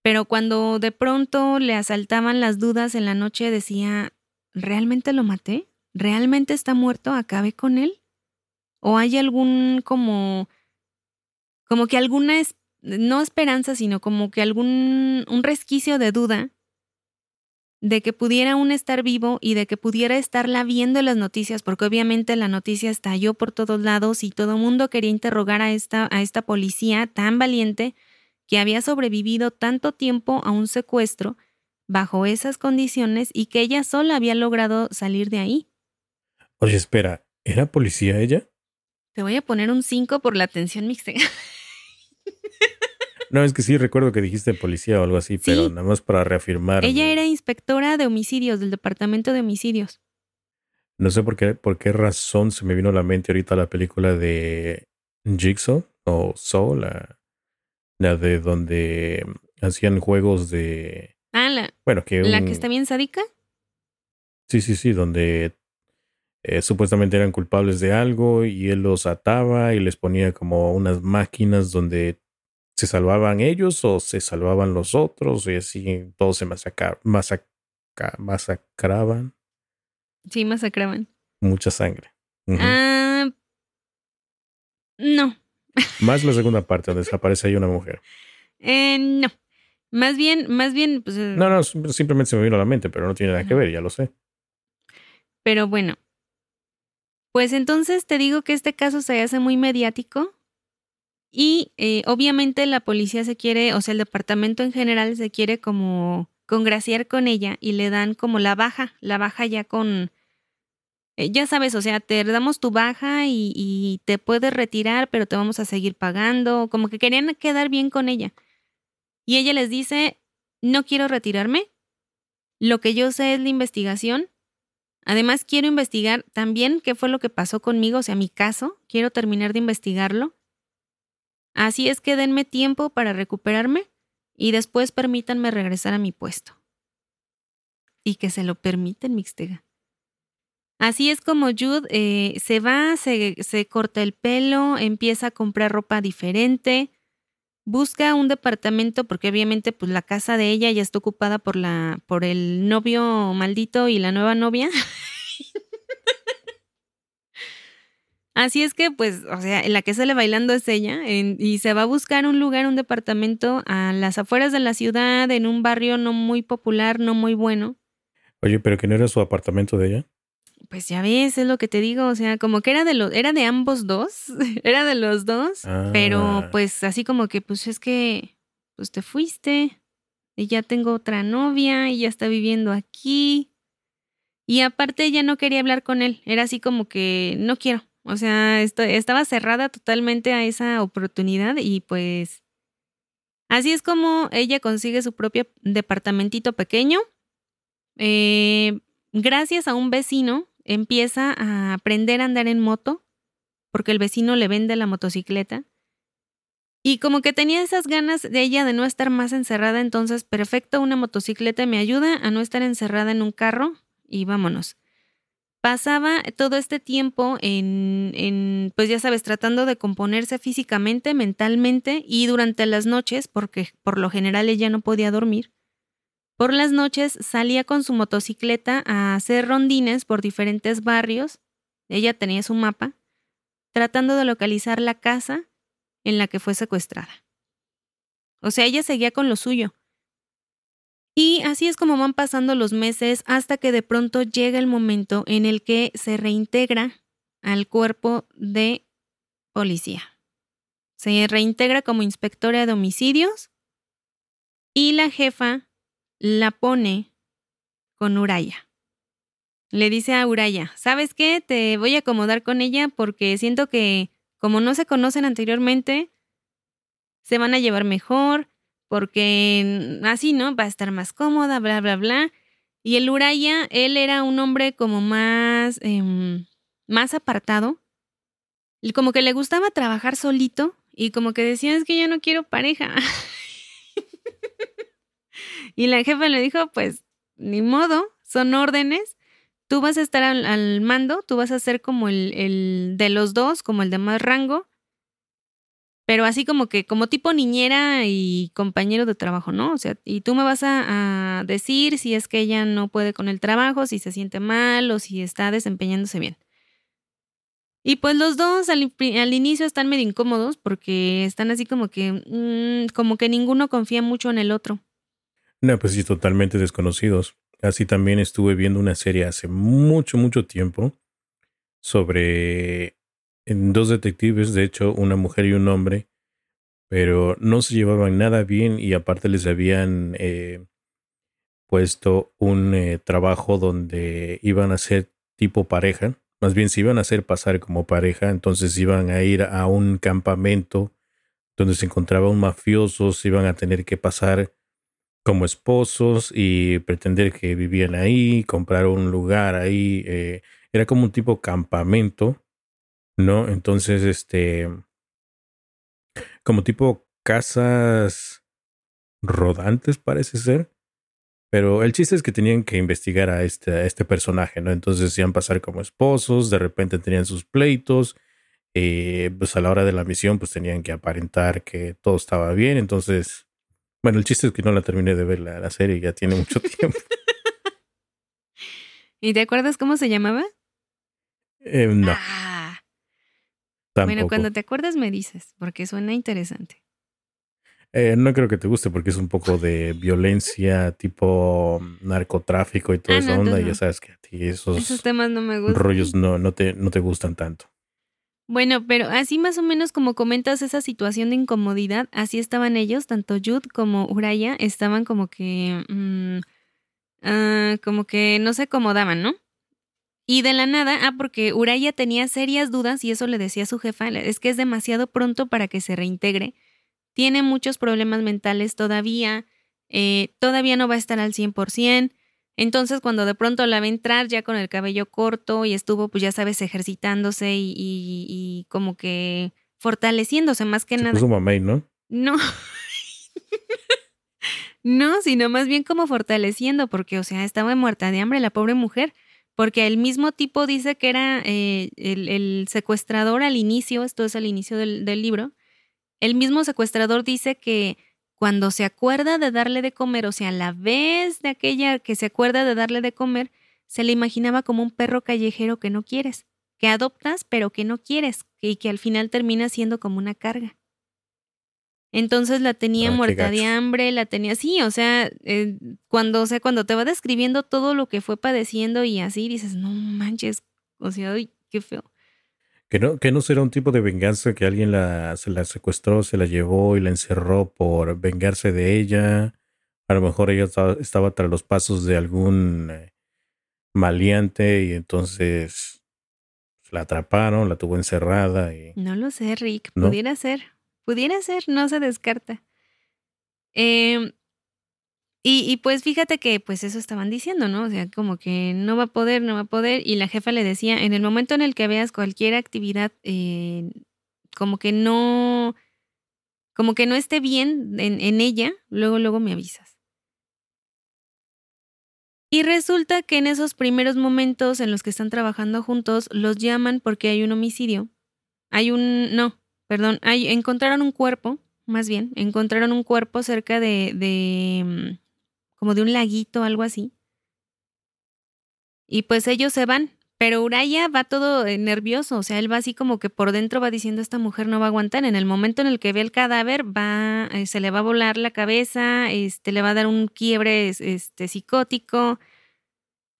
Pero cuando de pronto le asaltaban las dudas en la noche, decía, ¿realmente lo maté? ¿Realmente está muerto? ¿Acabé con él? ¿O hay algún como, como que alguna, no esperanza, sino como que algún, un resquicio de duda de que pudiera aún estar vivo y de que pudiera estarla viendo las noticias, porque obviamente la noticia estalló por todos lados y todo el mundo quería interrogar a esta, a esta policía tan valiente que había sobrevivido tanto tiempo a un secuestro bajo esas condiciones y que ella sola había logrado salir de ahí. Oye, espera, ¿era policía ella? Te voy a poner un 5 por la atención mixta. No, es que sí recuerdo que dijiste policía o algo así, pero nada más para reafirmar. Ella era inspectora de homicidios del departamento de homicidios. No sé por qué, por qué razón se me vino a la mente ahorita la película de Jigsaw o Saw, la, la de donde hacían juegos de. Ah, la. Bueno, que. ¿La que está bien sádica? Sí, sí, sí, donde eh, supuestamente eran culpables de algo y él los ataba y les ponía como unas máquinas donde se salvaban ellos o se salvaban los otros y así todos se masacraban. masacraban. Sí, masacraban. Mucha sangre. Ah, no, Más la segunda parte, donde desaparece ahí una mujer. Eh, no. Más bien, más bien, pues. eh, No, no, simplemente se me vino a la mente, pero no tiene nada que ver, ya lo sé. Pero bueno. Pues entonces te digo que este caso se hace muy mediático. Y eh, obviamente la policía se quiere, o sea, el departamento en general se quiere como congraciar con ella y le dan como la baja, la baja ya con, eh, ya sabes, o sea, te damos tu baja y, y te puedes retirar, pero te vamos a seguir pagando, como que querían quedar bien con ella. Y ella les dice, no quiero retirarme, lo que yo sé es la investigación, además quiero investigar también qué fue lo que pasó conmigo, o sea, mi caso, quiero terminar de investigarlo. Así es que denme tiempo para recuperarme y después permítanme regresar a mi puesto. Y que se lo permiten, Mixtega. Así es como Jude eh, se va, se, se corta el pelo, empieza a comprar ropa diferente, busca un departamento porque obviamente pues la casa de ella ya está ocupada por la por el novio maldito y la nueva novia. Así es que, pues, o sea, la que sale bailando es ella en- y se va a buscar un lugar, un departamento a las afueras de la ciudad, en un barrio no muy popular, no muy bueno. Oye, pero que no era su apartamento de ella. Pues ya ves, es lo que te digo, o sea, como que era de los, era de ambos dos, era de los dos, pero Ah. pues así como que, pues es que, pues te fuiste y ya tengo otra novia y ya está viviendo aquí. Y aparte ella no quería hablar con él, era así como que no quiero, o sea, estaba cerrada totalmente a esa oportunidad y pues así es como ella consigue su propio departamentito pequeño. Eh, gracias a un vecino empieza a aprender a andar en moto porque el vecino le vende la motocicleta. Y como que tenía esas ganas de ella de no estar más encerrada, entonces perfecto, una motocicleta me ayuda a no estar encerrada en un carro y vámonos. Pasaba todo este tiempo en, en, pues ya sabes, tratando de componerse físicamente, mentalmente y durante las noches, porque por lo general ella no podía dormir. Por las noches salía con su motocicleta a hacer rondines por diferentes barrios. Ella tenía su mapa, tratando de localizar la casa en la que fue secuestrada. O sea, ella seguía con lo suyo. Y así es como van pasando los meses hasta que de pronto llega el momento en el que se reintegra al cuerpo de policía. Se reintegra como inspectora de homicidios y la jefa la pone con Uraya. Le dice a Uraya, ¿sabes qué? Te voy a acomodar con ella porque siento que como no se conocen anteriormente, se van a llevar mejor, porque así, ¿no? Va a estar más cómoda, bla, bla, bla. Y el Uraya, él era un hombre como más, eh, más apartado, como que le gustaba trabajar solito y como que decía, es que yo no quiero pareja. y la jefa le dijo, pues, ni modo, son órdenes. Tú vas a estar al, al mando, tú vas a ser como el, el de los dos, como el de más rango pero así como que como tipo niñera y compañero de trabajo, ¿no? O sea, y tú me vas a, decir si es que ella no puede con el trabajo, si se siente mal o si está desempeñándose bien. Y pues los dos al, inicio están medio incómodos porque están así como que, mmm, como que ninguno confía mucho en el otro. No, pues sí, totalmente desconocidos. Así también estuve viendo una serie hace mucho, mucho tiempo sobre dos detectives, de hecho, una mujer y un hombre, pero no se llevaban nada bien y aparte les habían eh, puesto un eh, trabajo donde iban a ser tipo pareja, más bien se iban a hacer pasar como pareja, entonces iban a ir a un campamento donde se encontraba un mafioso, se iban a tener que pasar como esposos y pretender que vivían ahí, comprar un lugar ahí, eh, era como un tipo campamento ¿no? Entonces, este, como tipo casas rodantes parece ser, pero el chiste es que tenían que investigar a este, a este personaje, ¿no? Entonces hacían pasar como esposos, de repente tenían sus pleitos, eh, pues a la hora de la misión pues tenían que aparentar que todo estaba bien, entonces, bueno, el chiste es que no la terminé de ver la, la serie, ya tiene mucho tiempo. ¿Y te acuerdas cómo se llamaba? Eh, no. Ah, Bueno, cuando te acuerdas me dices, porque suena interesante. Eh, no creo que te guste porque es un poco de violencia tipo narcotráfico y toda ah, esa onda. Y ya sabes que a ti esos, temas no me gustan. rollos no, no, te, no te gustan tanto. Bueno, pero así más o menos como comentas esa situación de incomodidad, así estaban ellos, tanto Jude como Uraya, estaban como que, mm, ah, como que no se acomodaban, ¿no? Y de la nada, ah, porque Uraya tenía serias dudas y eso le decía a su jefa, es que es demasiado pronto para que se reintegre, tiene muchos problemas mentales todavía, eh, todavía no va a estar al 100%, entonces, cuando de pronto la ve entrar ya con el cabello corto y estuvo, pues ya sabes, ejercitándose y, como que fortaleciéndose más que Se nada. Puso mamey, ¿no? No. no, sino más bien como fortaleciendo, porque, o sea, estaba muerta de hambre la pobre mujer. Porque el mismo tipo dice que era eh, el, secuestrador al inicio, esto es al inicio del, libro, el mismo secuestrador dice que cuando se acuerda de darle de comer, o sea, la vez de aquella que se acuerda de darle de comer, se le imaginaba como un perro callejero que no quieres, que adoptas pero que no quieres y que al final termina siendo como una carga. Entonces la tenía muerta de hambre, la tenía así, o sea, eh, cuando, o sea, cuando te va describiendo todo lo que fue padeciendo y así dices, no manches, o sea, ay, qué feo. Que no, que no será un tipo de venganza que alguien la, se la secuestró, se la llevó y la encerró por vengarse de ella. A lo mejor ella estaba, tras los pasos de algún eh, maleante y entonces la atraparon, la tuvo encerrada. Y... No lo sé, Rick. Pudiera ser. Pudiera ser, no se descarta. Eh, y, pues fíjate que pues eso estaban diciendo, ¿no? O sea, como que no va a poder, no va a poder. Y la jefa le decía, en el momento en el que veas cualquier actividad, eh, como que no, como que no esté bien en, en ella, luego, luego me avisas. Y resulta que en esos primeros momentos en los que están trabajando juntos, los llaman porque hay un homicidio. Hay un, no, perdón, encontraron un cuerpo, más bien, encontraron un cuerpo cerca de, de mm, como de un laguito, algo así. Y pues ellos se van, pero Uraya va todo eh, nervioso, o sea, él va así como que por dentro va diciendo esta mujer no va a aguantar. En el momento en el que ve el cadáver, va, eh, se le va a volar la cabeza, este, le va a dar un quiebre este, psicótico,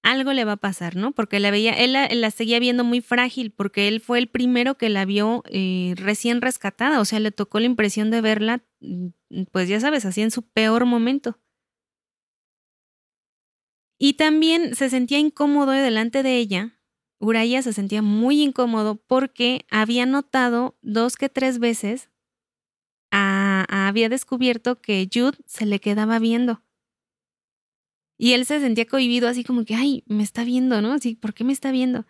algo le va a pasar, ¿no? Porque la veía, él la, seguía viendo muy frágil, porque él fue el primero que la vio eh, recién rescatada, o sea, le tocó la impresión de verla, mm, pues ya sabes, así en su peor momento. Y también se sentía incómodo delante de ella. Uraya se sentía muy incómodo porque había notado dos que tres veces, había descubierto que Jude se le quedaba viendo. Y él se sentía cohibido así como que, ay, me está viendo, ¿no? Así, ¿por qué me está viendo?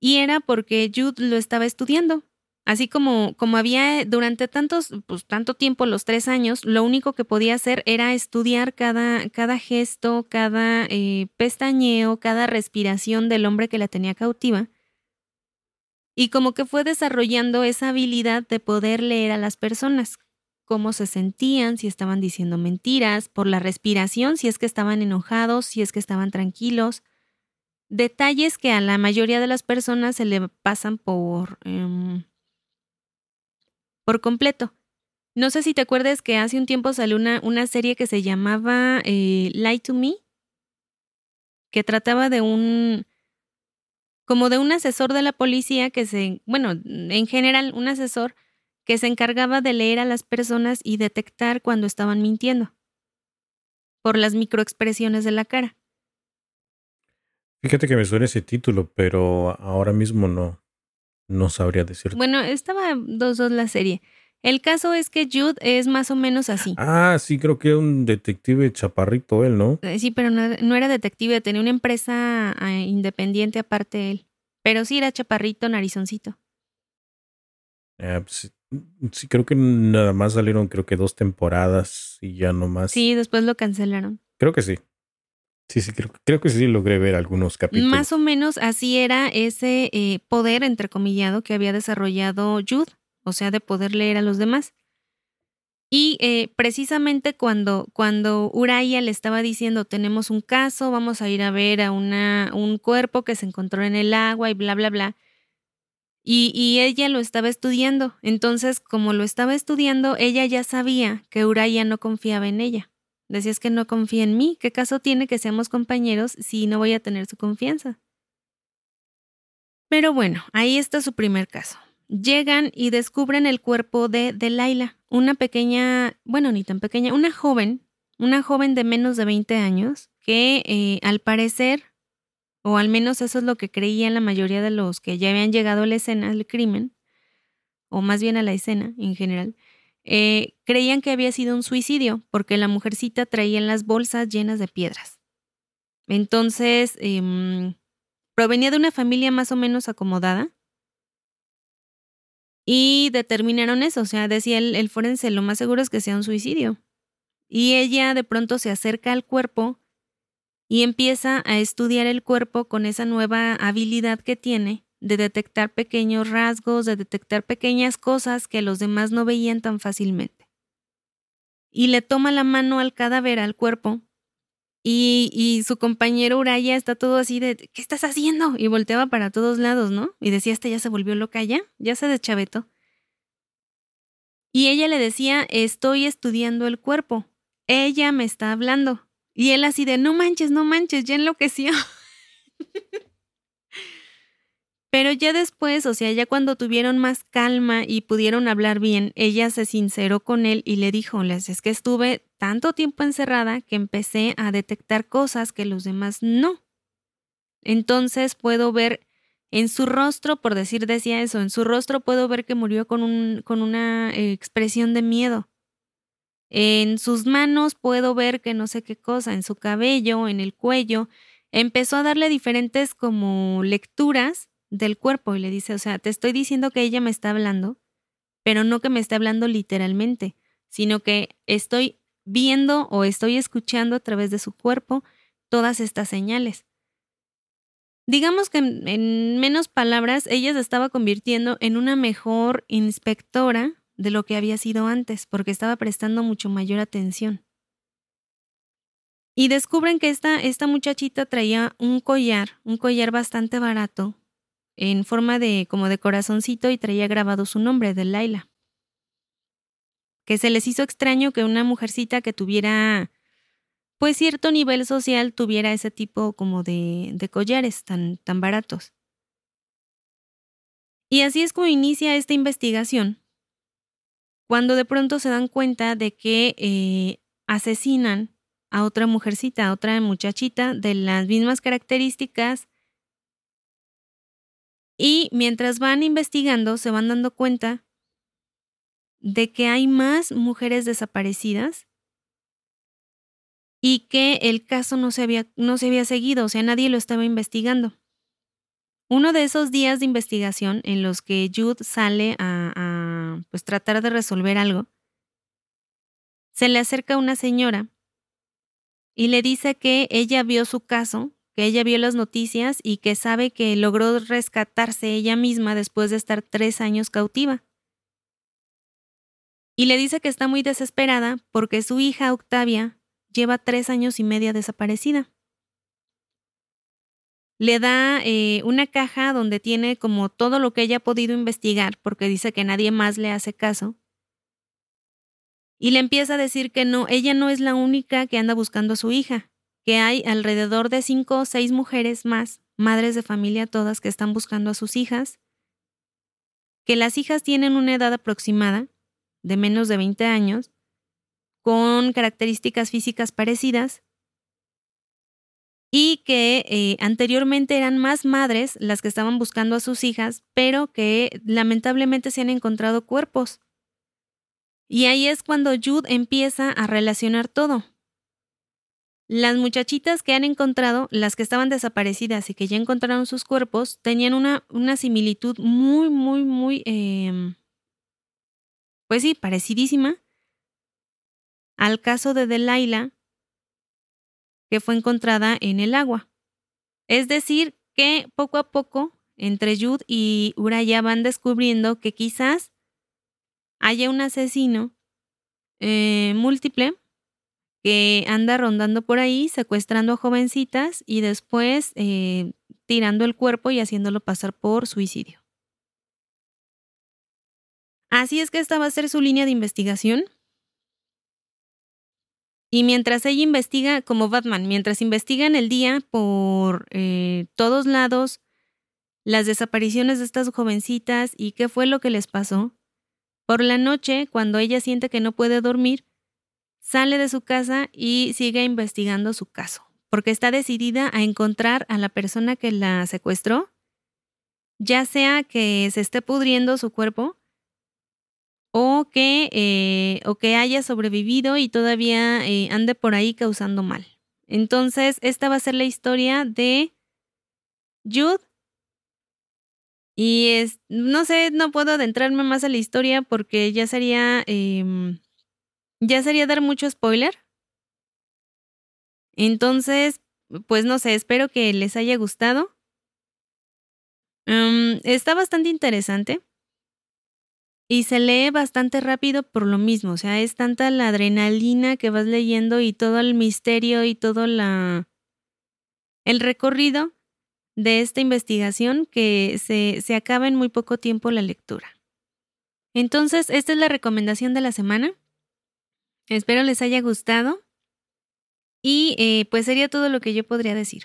Y era porque Jude lo estaba estudiando. Así como, como había durante tantos, pues tanto tiempo, los tres años, lo único que podía hacer era estudiar cada, cada gesto, cada eh, pestañeo, cada respiración del hombre que la tenía cautiva. Y como que fue desarrollando esa habilidad de poder leer a las personas, cómo se sentían, si estaban diciendo mentiras, por la respiración, si es que estaban enojados, si es que estaban tranquilos. Detalles que a la mayoría de las personas se le pasan por... Em, por completo. No sé si te acuerdas que hace un tiempo salió una, una serie que se llamaba eh, Lie to Me, que trataba de un, como de un asesor de la policía que se, bueno, en general un asesor que se encargaba de leer a las personas y detectar cuando estaban mintiendo por las microexpresiones de la cara. Fíjate que me suena ese título, pero ahora mismo no. No sabría decirte. Bueno, estaba dos dos la serie. El caso es que Jude es más o menos así. Ah, sí, creo que era un detective chaparrito él, ¿no? Eh, sí, pero no, era detective, tenía una empresa ah, independiente aparte él. Pero sí era chaparrito, narizoncito. Ah, pues, sí, creo que nada más salieron creo que dos temporadas y ya no más. Sí, después lo cancelaron. Creo que sí. Sí, sí, creo, creo, que sí logré ver algunos capítulos. Más o menos así era ese eh, poder, entrecomillado, que había desarrollado Jude, o sea, de poder leer a los demás. Y eh, precisamente cuando, cuando Uraya le estaba diciendo, tenemos un caso, vamos a ir a ver a una, un cuerpo que se encontró en el agua y bla, bla, bla. Y, ella lo estaba estudiando. Entonces, como lo estaba estudiando, ella ya sabía que Uraya no confiaba en ella. Decías que no confía en mí. ¿Qué caso tiene que seamos compañeros si no voy a tener su confianza? Pero bueno, ahí está su primer caso. Llegan y descubren el cuerpo de Delilah, una pequeña, bueno, ni tan pequeña, una joven, una joven de menos de 20 años, que eh, al parecer o al menos eso es lo que creían la mayoría de los que ya habían llegado a la escena del crimen, o más bien a la escena en general, eh, creían que había sido un suicidio porque la mujercita traía en las bolsas llenas de piedras. Entonces, em, provenía de una familia más o menos acomodada y determinaron eso, o sea, decía el, el forense, lo más seguro es que sea un suicidio. Y ella de pronto se acerca al cuerpo y empieza a estudiar el cuerpo con esa nueva habilidad que tiene de detectar pequeños rasgos, de detectar pequeñas cosas que los demás no veían tan fácilmente. Y le toma la mano al cadáver, al cuerpo, y, y, su compañero Uraya está todo así de, ¿qué estás haciendo? Y volteaba para todos lados, ¿no? Y decía, esta ya se volvió loca ya, ya se deschavetó. Y ella le decía, estoy estudiando el cuerpo. Ella me está hablando. Y él así de, no manches, no manches, ya enloqueció. Pero ya después, o sea, ya cuando tuvieron más calma y pudieron hablar bien, ella se sinceró con él y le dijo, les es que estuve tanto tiempo encerrada que empecé a detectar cosas que los demás no. Entonces puedo ver en su rostro, por decir decía eso, en su rostro puedo ver que murió con, un, con una expresión de miedo. En sus manos puedo ver que no sé qué cosa, en su cabello, en el cuello. Empezó a darle diferentes como lecturas del cuerpo y le dice, o sea, te estoy diciendo que ella me está hablando, pero no que me está hablando literalmente, sino que estoy viendo o estoy escuchando a través de su cuerpo todas estas señales. Digamos que en, menos palabras, ella se estaba convirtiendo en una mejor inspectora de lo que había sido antes, porque estaba prestando mucho mayor atención. Y descubren que esta, esta muchachita traía un collar, un collar bastante barato, en forma de como de corazoncito y traía grabado su nombre, de Laila. Que se les hizo extraño que una mujercita que tuviera pues cierto nivel social tuviera ese tipo como de, de collares tan, tan baratos. Y así es como inicia esta investigación, cuando de pronto se dan cuenta de que eh, asesinan a otra mujercita, a otra muchachita de las mismas características. Y mientras van investigando, se van dando cuenta de que hay más mujeres desaparecidas y que el caso no se había, no se había seguido, o sea, nadie lo estaba investigando. Uno de esos días de investigación en los que Jude sale a, pues tratar de resolver algo, se le acerca una señora y le dice que ella vio su caso, que ella vio las noticias y que sabe que logró rescatarse ella misma después de estar tres años cautiva. Y le dice que está muy desesperada porque su hija Octavia lleva tres años y media desaparecida le da eh, una caja donde tiene como todo lo que ella ha podido investigar, porque dice que nadie más le hace caso. Y le empieza a decir que no, ella no es la única que anda buscando a su hija, que hay alrededor de cinco o seis mujeres más, madres de familia todas, que están buscando a sus hijas, que las hijas tienen una edad aproximada, de menos de 20 años, con características físicas parecidas, y que eh, anteriormente eran más madres las que estaban buscando a sus hijas, pero que lamentablemente se han encontrado cuerpos. Y ahí es cuando Jude empieza a relacionar todo. Las muchachitas que han encontrado, las que estaban desaparecidas y que ya encontraron sus cuerpos, tenían una, una similitud muy, muy, muy, em, pues sí, parecidísima al caso de Delilah que fue encontrada en el agua. Es decir, que poco a poco, entre Yud y Uraya van descubriendo que quizás haya un asesino eh, múltiple que anda rondando por ahí, secuestrando a jovencitas y después eh, tirando el cuerpo y haciéndolo pasar por suicidio. Así es que esta va a ser su línea de investigación. Y mientras ella investiga, como Batman, mientras investiga en el día por eh, todos lados las desapariciones de estas jovencitas y qué fue lo que les pasó, por la noche, cuando ella siente que no puede dormir, sale de su casa y sigue investigando su caso, porque está decidida a encontrar a la persona que la secuestró, ya sea que se esté pudriendo su cuerpo o que, eh, o que haya sobrevivido y todavía eh, ande por ahí causando mal. Entonces, esta va a ser la historia de Jude. Y es, no sé, no puedo adentrarme más a la historia porque ya sería, em, ya sería dar mucho spoiler. Entonces, pues no sé, espero que les haya gustado. Em, está bastante interesante. Y se lee bastante rápido por lo mismo, o sea, es tanta la adrenalina que vas leyendo y todo el misterio y todo la el recorrido de esta investigación que se, se acaba en muy poco tiempo la lectura. Entonces, esta es la recomendación de la semana. Espero les haya gustado. Y eh, pues sería todo lo que yo podría decir.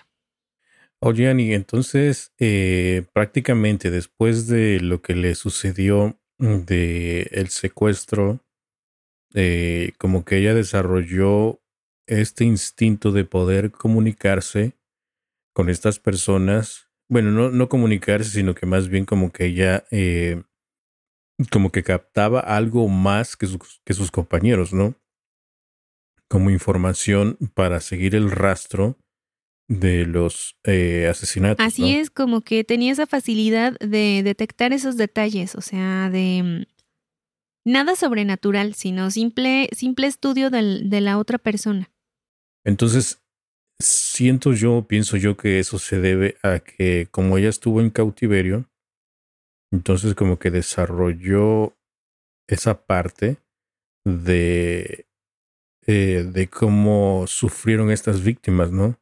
Oye, Ani, entonces eh, prácticamente después de lo que le sucedió de el secuestro, eh, como que ella desarrolló este instinto de poder comunicarse con estas personas. Bueno, no, no comunicarse, sino que más bien como que ella eh, como que captaba algo más que sus, que sus compañeros, ¿no? Como información para seguir el rastro de los eh, asesinatos. Así es, como que tenía esa facilidad de detectar esos detalles, o sea, de mm, nada sobrenatural, sino simple, simple estudio del, de la otra persona. Entonces, siento yo, pienso yo que eso se debe a que como ella estuvo en cautiverio, entonces como que desarrolló esa parte de, eh, de cómo sufrieron estas víctimas, ¿no?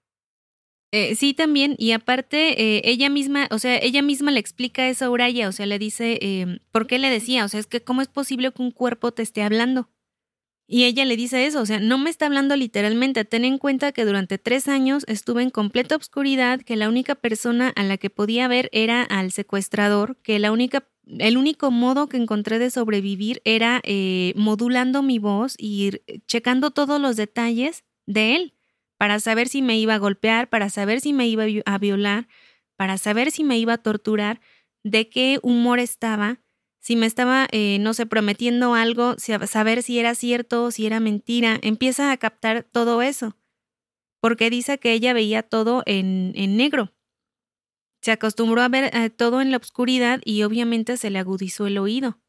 Eh, sí, también, y aparte, eh, ella misma, o sea, ella misma le explica eso a Uraya, o sea, le dice, eh, ¿por qué le decía? O sea, es que cómo es posible que un cuerpo te esté hablando. Y ella le dice eso, o sea, no me está hablando literalmente, ten en cuenta que durante tres años estuve en completa oscuridad, que la única persona a la que podía ver era al secuestrador, que la única, el único modo que encontré de sobrevivir era eh, modulando mi voz y checando todos los detalles de él para saber si me iba a golpear, para saber si me iba a violar, para saber si me iba a torturar, de qué humor estaba, si me estaba, eh, no sé, prometiendo algo, saber si era cierto, si era mentira, empieza a captar todo eso, porque dice que ella veía todo en, en negro. Se acostumbró a ver eh, todo en la oscuridad y obviamente se le agudizó el oído.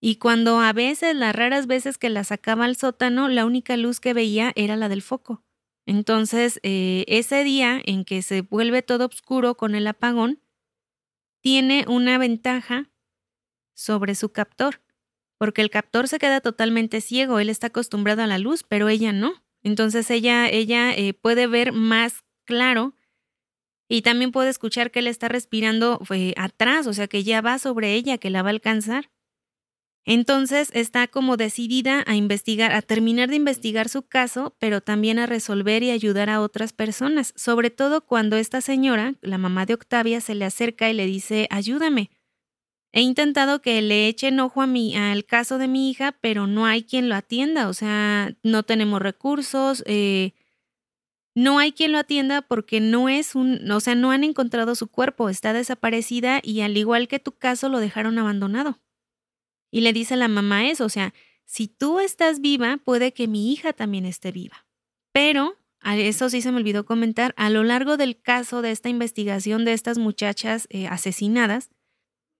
Y cuando a veces, las raras veces que la sacaba al sótano, la única luz que veía era la del foco. Entonces, eh, ese día en que se vuelve todo oscuro con el apagón, tiene una ventaja sobre su captor, porque el captor se queda totalmente ciego, él está acostumbrado a la luz, pero ella no. Entonces ella, ella eh, puede ver más claro y también puede escuchar que él está respirando eh, atrás, o sea que ya va sobre ella, que la va a alcanzar. Entonces está como decidida a investigar, a terminar de investigar su caso, pero también a resolver y ayudar a otras personas, sobre todo cuando esta señora, la mamá de Octavia, se le acerca y le dice, ayúdame. He intentado que le echen ojo a mí, al caso de mi hija, pero no hay quien lo atienda, o sea, no tenemos recursos, eh, no hay quien lo atienda porque no es un, o sea, no han encontrado su cuerpo, está desaparecida y al igual que tu caso lo dejaron abandonado. Y le dice a la mamá eso, o sea, si tú estás viva, puede que mi hija también esté viva. Pero, eso sí se me olvidó comentar, a lo largo del caso de esta investigación de estas muchachas eh, asesinadas,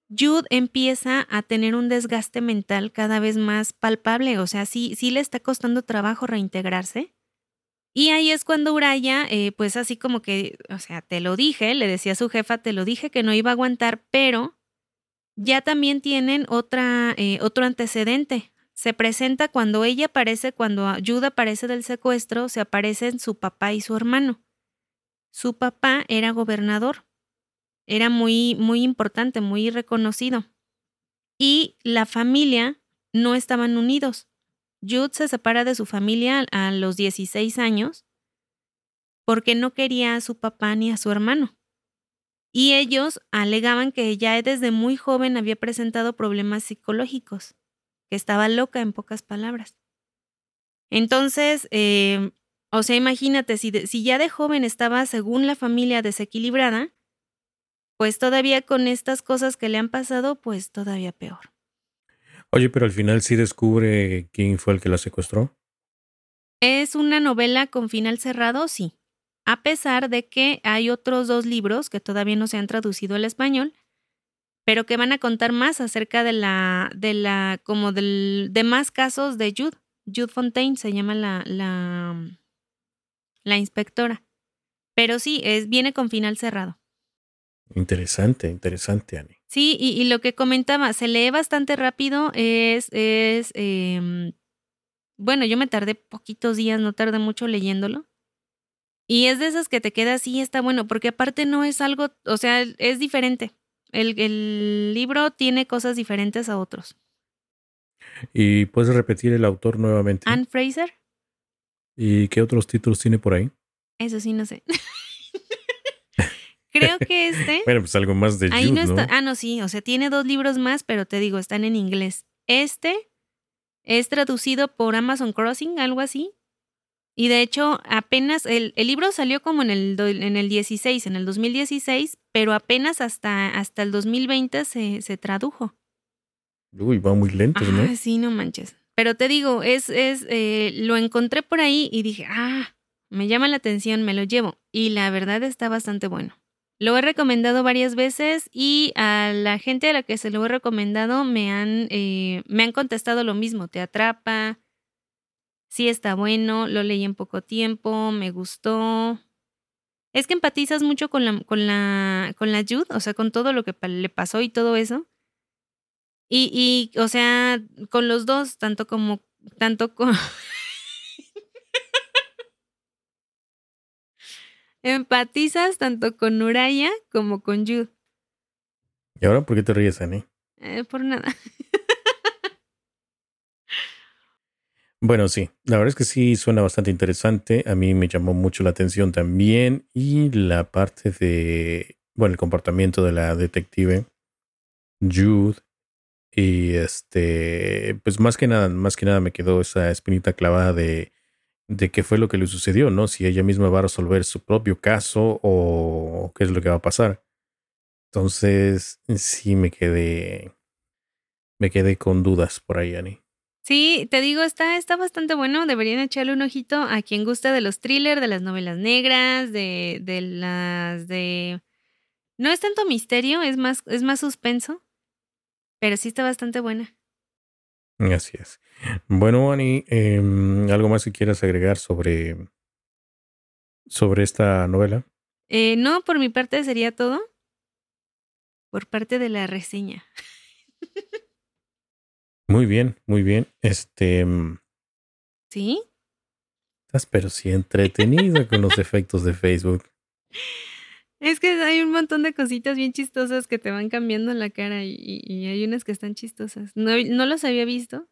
Jude empieza a tener un desgaste mental cada vez más palpable, o sea, sí, sí le está costando trabajo reintegrarse. Y ahí es cuando Uraya, eh, pues así como que, o sea, te lo dije, le decía a su jefa, te lo dije que no iba a aguantar, pero ya también tienen otra, eh, otro antecedente. Se presenta cuando ella aparece, cuando ayuda aparece del secuestro, se aparecen su papá y su hermano. Su papá era gobernador, era muy, muy importante, muy reconocido. y la familia no estaban unidos. Jude se separa de su familia a los 16 años porque no quería a su papá ni a su hermano. Y ellos alegaban que ya desde muy joven había presentado problemas psicológicos, que estaba loca en pocas palabras. Entonces, eh, o sea, imagínate, si, si ya de joven estaba, según la familia, desequilibrada, pues todavía con estas cosas que le han pasado, pues todavía peor. Oye, pero al final sí descubre quién fue el que la secuestró. ¿Es una novela con final cerrado? Sí a pesar de que hay otros dos libros que todavía no se han traducido al español, pero que van a contar más acerca de la, de la, como del, de más casos de Jude. Jude Fontaine se llama la, la, la inspectora. Pero sí, es, viene con final cerrado. Interesante, interesante, Ani. Sí, y, lo que comentaba, se lee bastante rápido, es, es, em, bueno, yo me tardé poquitos días, no tardé mucho leyéndolo. Y es de esas que te queda así, está bueno, porque aparte no es algo, o sea, es diferente. El, el libro tiene cosas diferentes a otros. ¿Y puedes repetir el autor nuevamente? Anne Fraser. ¿Y qué otros títulos tiene por ahí? Eso sí, no sé. Creo que este. bueno, pues algo más de ahí no está. Ah, no, sí. O sea, tiene dos libros más, pero te digo, están en inglés. Este es traducido por Amazon Crossing, algo así. Y de hecho, apenas el, el, libro salió como en el, en el 16, en el 2016, pero apenas hasta, hasta el 2020 se, se tradujo. Uy, va muy lento, ¿no? Ah, sí, no manches. Pero te digo, es, es, eh, lo encontré por ahí y dije, ah, me llama la atención, me lo llevo. Y la verdad está bastante bueno. Lo he recomendado varias veces y a la gente a la que se lo he recomendado me han, eh, me han contestado lo mismo, te atrapa, sí está bueno, lo leí en poco tiempo, me gustó. Es que empatizas mucho con la, con la, con la Jude, o sea, con todo lo que le pasó y todo eso. Y, y o sea, con los dos, tanto como, tanto con... empatizas tanto con Uraya como con Jude. ¿Y ahora por qué te ríes, Annie? Eh, por nada. Bueno, sí, la verdad es que sí suena bastante interesante. A mí me llamó mucho la atención también y la parte de, bueno, el comportamiento de la detective Jude y este, pues más que nada, más que nada me quedó esa espinita clavada de, de qué fue lo que le sucedió, ¿no? Si ella misma va a resolver su propio caso o qué es lo que va a pasar. Entonces, sí me quedé, me quedé con dudas por ahí, Annie. Sí, te digo, está, está bastante bueno. Deberían echarle un ojito a quien gusta de los thrillers, de las novelas negras, de, de las de. No es tanto misterio, es más, es más suspenso. Pero sí está bastante buena. Así es. Bueno, Ani, em, ¿algo más que quieras agregar sobre, sobre esta novela? Eh, no, por mi parte sería todo. Por parte de la reseña. Muy bien, muy bien. Este. Mm, ¿Sí? Estás pero sí entretenida con los efectos de Facebook. Es que hay un montón de cositas bien chistosas que te van cambiando la cara y, hay unas que están chistosas. No, no los había visto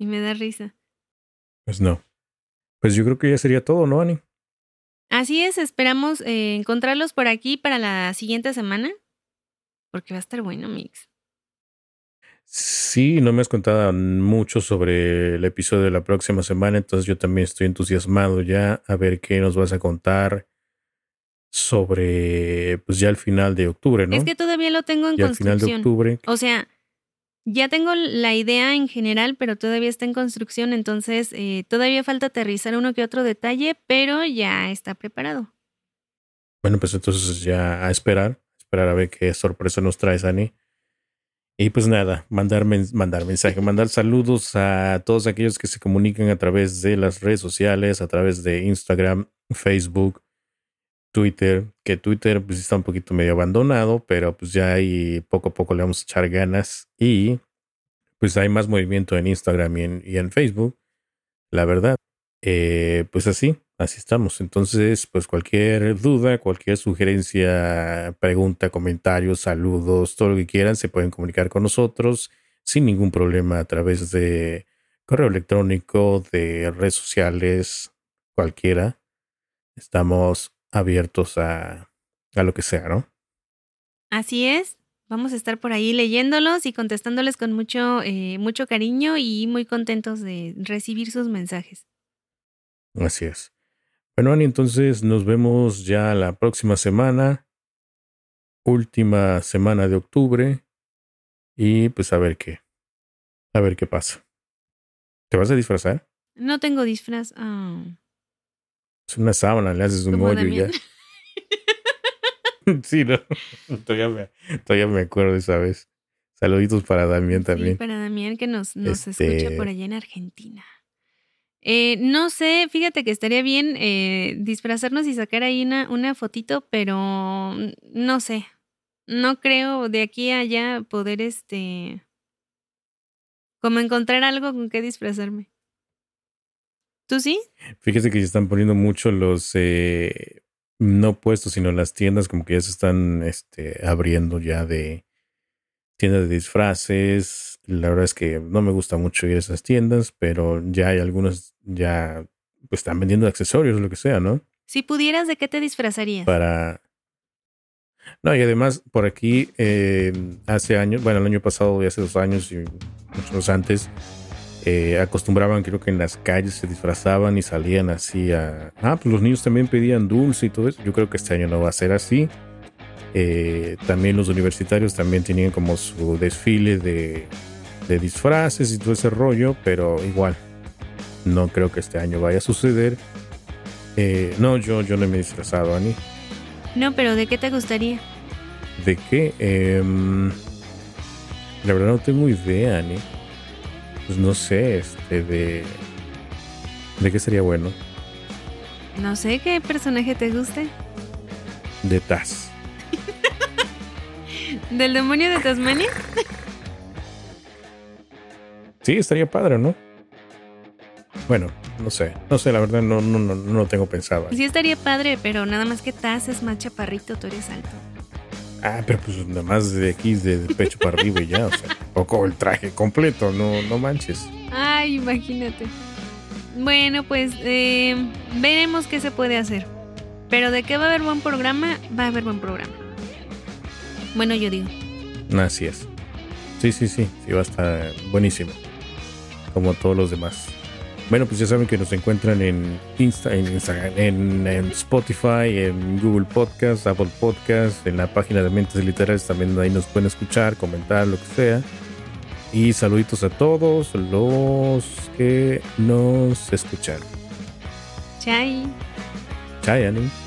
y me da risa. Pues no. Pues yo creo que ya sería todo, ¿no, Ani? Así es, esperamos eh, encontrarlos por aquí para la siguiente semana. Porque va a estar bueno, Mix. Sí, no me has contado mucho sobre el episodio de la próxima semana, entonces yo también estoy entusiasmado ya a ver qué nos vas a contar sobre, pues ya al final de octubre, ¿no? Es que todavía lo tengo en construcción. Al final de octubre. O sea, ya tengo la idea en general, pero todavía está en construcción, entonces eh, todavía falta aterrizar uno que otro detalle, pero ya está preparado. Bueno, pues entonces ya a esperar, esperar a ver qué sorpresa nos traes, Ani. Y pues nada, mandar, mandar mensaje, mandar saludos a todos aquellos que se comunican a través de las redes sociales, a través de Instagram, Facebook, Twitter, que Twitter pues está un poquito medio abandonado, pero pues ya ahí poco a poco le vamos a echar ganas y pues hay más movimiento en Instagram y en, Facebook, la verdad. Eh, pues así, así estamos. Entonces, pues cualquier duda, cualquier sugerencia, pregunta, comentarios, saludos, todo lo que quieran, se pueden comunicar con nosotros sin ningún problema a través de correo electrónico, de redes sociales, cualquiera. Estamos abiertos a, a lo que sea, ¿no? Así es. Vamos a estar por ahí leyéndolos y contestándoles con mucho, eh, mucho cariño y muy contentos de recibir sus mensajes. Así es. Bueno, Ani, entonces nos vemos ya la próxima semana, última semana de octubre, y pues a ver qué, a ver qué pasa. ¿Te vas a disfrazar? No tengo disfraz. Ah. Es una sábana, le haces un hoyo y ya. sí, no. Todavía me, todavía me acuerdo de esa vez. Saluditos para Damián también. Sí, para Damián que nos, nos escucha por este allá en Argentina. Eh, no sé, fíjate que estaría bien eh, disfrazarnos y sacar ahí una, una fotito, pero no sé. No creo de aquí a allá poder este. como encontrar algo con qué disfrazarme. ¿Tú sí? Fíjese que se están poniendo mucho los eh, no puestos, sino las tiendas como que ya se están este, abriendo ya de tiendas de disfraces. La verdad es que no me gusta mucho ir a esas tiendas, pero ya hay algunas ya pues están vendiendo accesorios lo que sea, ¿no? Si pudieras, ¿de qué te disfrazarías? Para no, y además por aquí eh, hace años, bueno, el año pasado y hace dos años y muchos antes, eh, acostumbraban, creo que en las calles se disfrazaban y salían así a... Ah, pues los niños también pedían dulce y todo eso. Yo creo que este año no va a ser así. Eh, también los universitarios también tenían como su desfile de, de disfraces y todo ese rollo, pero igual, no creo que este año vaya a suceder. no, yo, yo no me he disfrazado, Ani. No, pero ¿de qué te gustaría? ¿De qué? Em, la verdad no tengo idea, Ani pues no sé, este, de... ¿De qué sería bueno? No sé qué personaje te guste. De Taz. ¿Del demonio de Tasmania? sí, estaría padre, ¿no? Bueno, no sé, no sé, la verdad no, no, no, no lo tengo pensado. Sí estaría padre, pero nada más que Taz es más chaparrito, tú eres alto. Ah, pero pues nada más de aquí, de pecho para arriba y ya, o sea, poco el traje completo, no, no manches. Ay, imagínate. Bueno, pues eh, veremos qué se puede hacer. Pero de qué va a haber buen programa, va a haber buen programa. Bueno, yo digo. Así es. Sí, sí, sí, sí, va a estar buenísimo. Como todos los demás. Bueno, pues ya saben que nos encuentran en, Insta, en Instagram, en, Spotify, en Google Podcast, Apple Podcast, en la página de Mentes Literales también ahí nos pueden escuchar, comentar, lo que sea. Y saluditos a todos los que nos escucharon. Chai. Chai, Annie.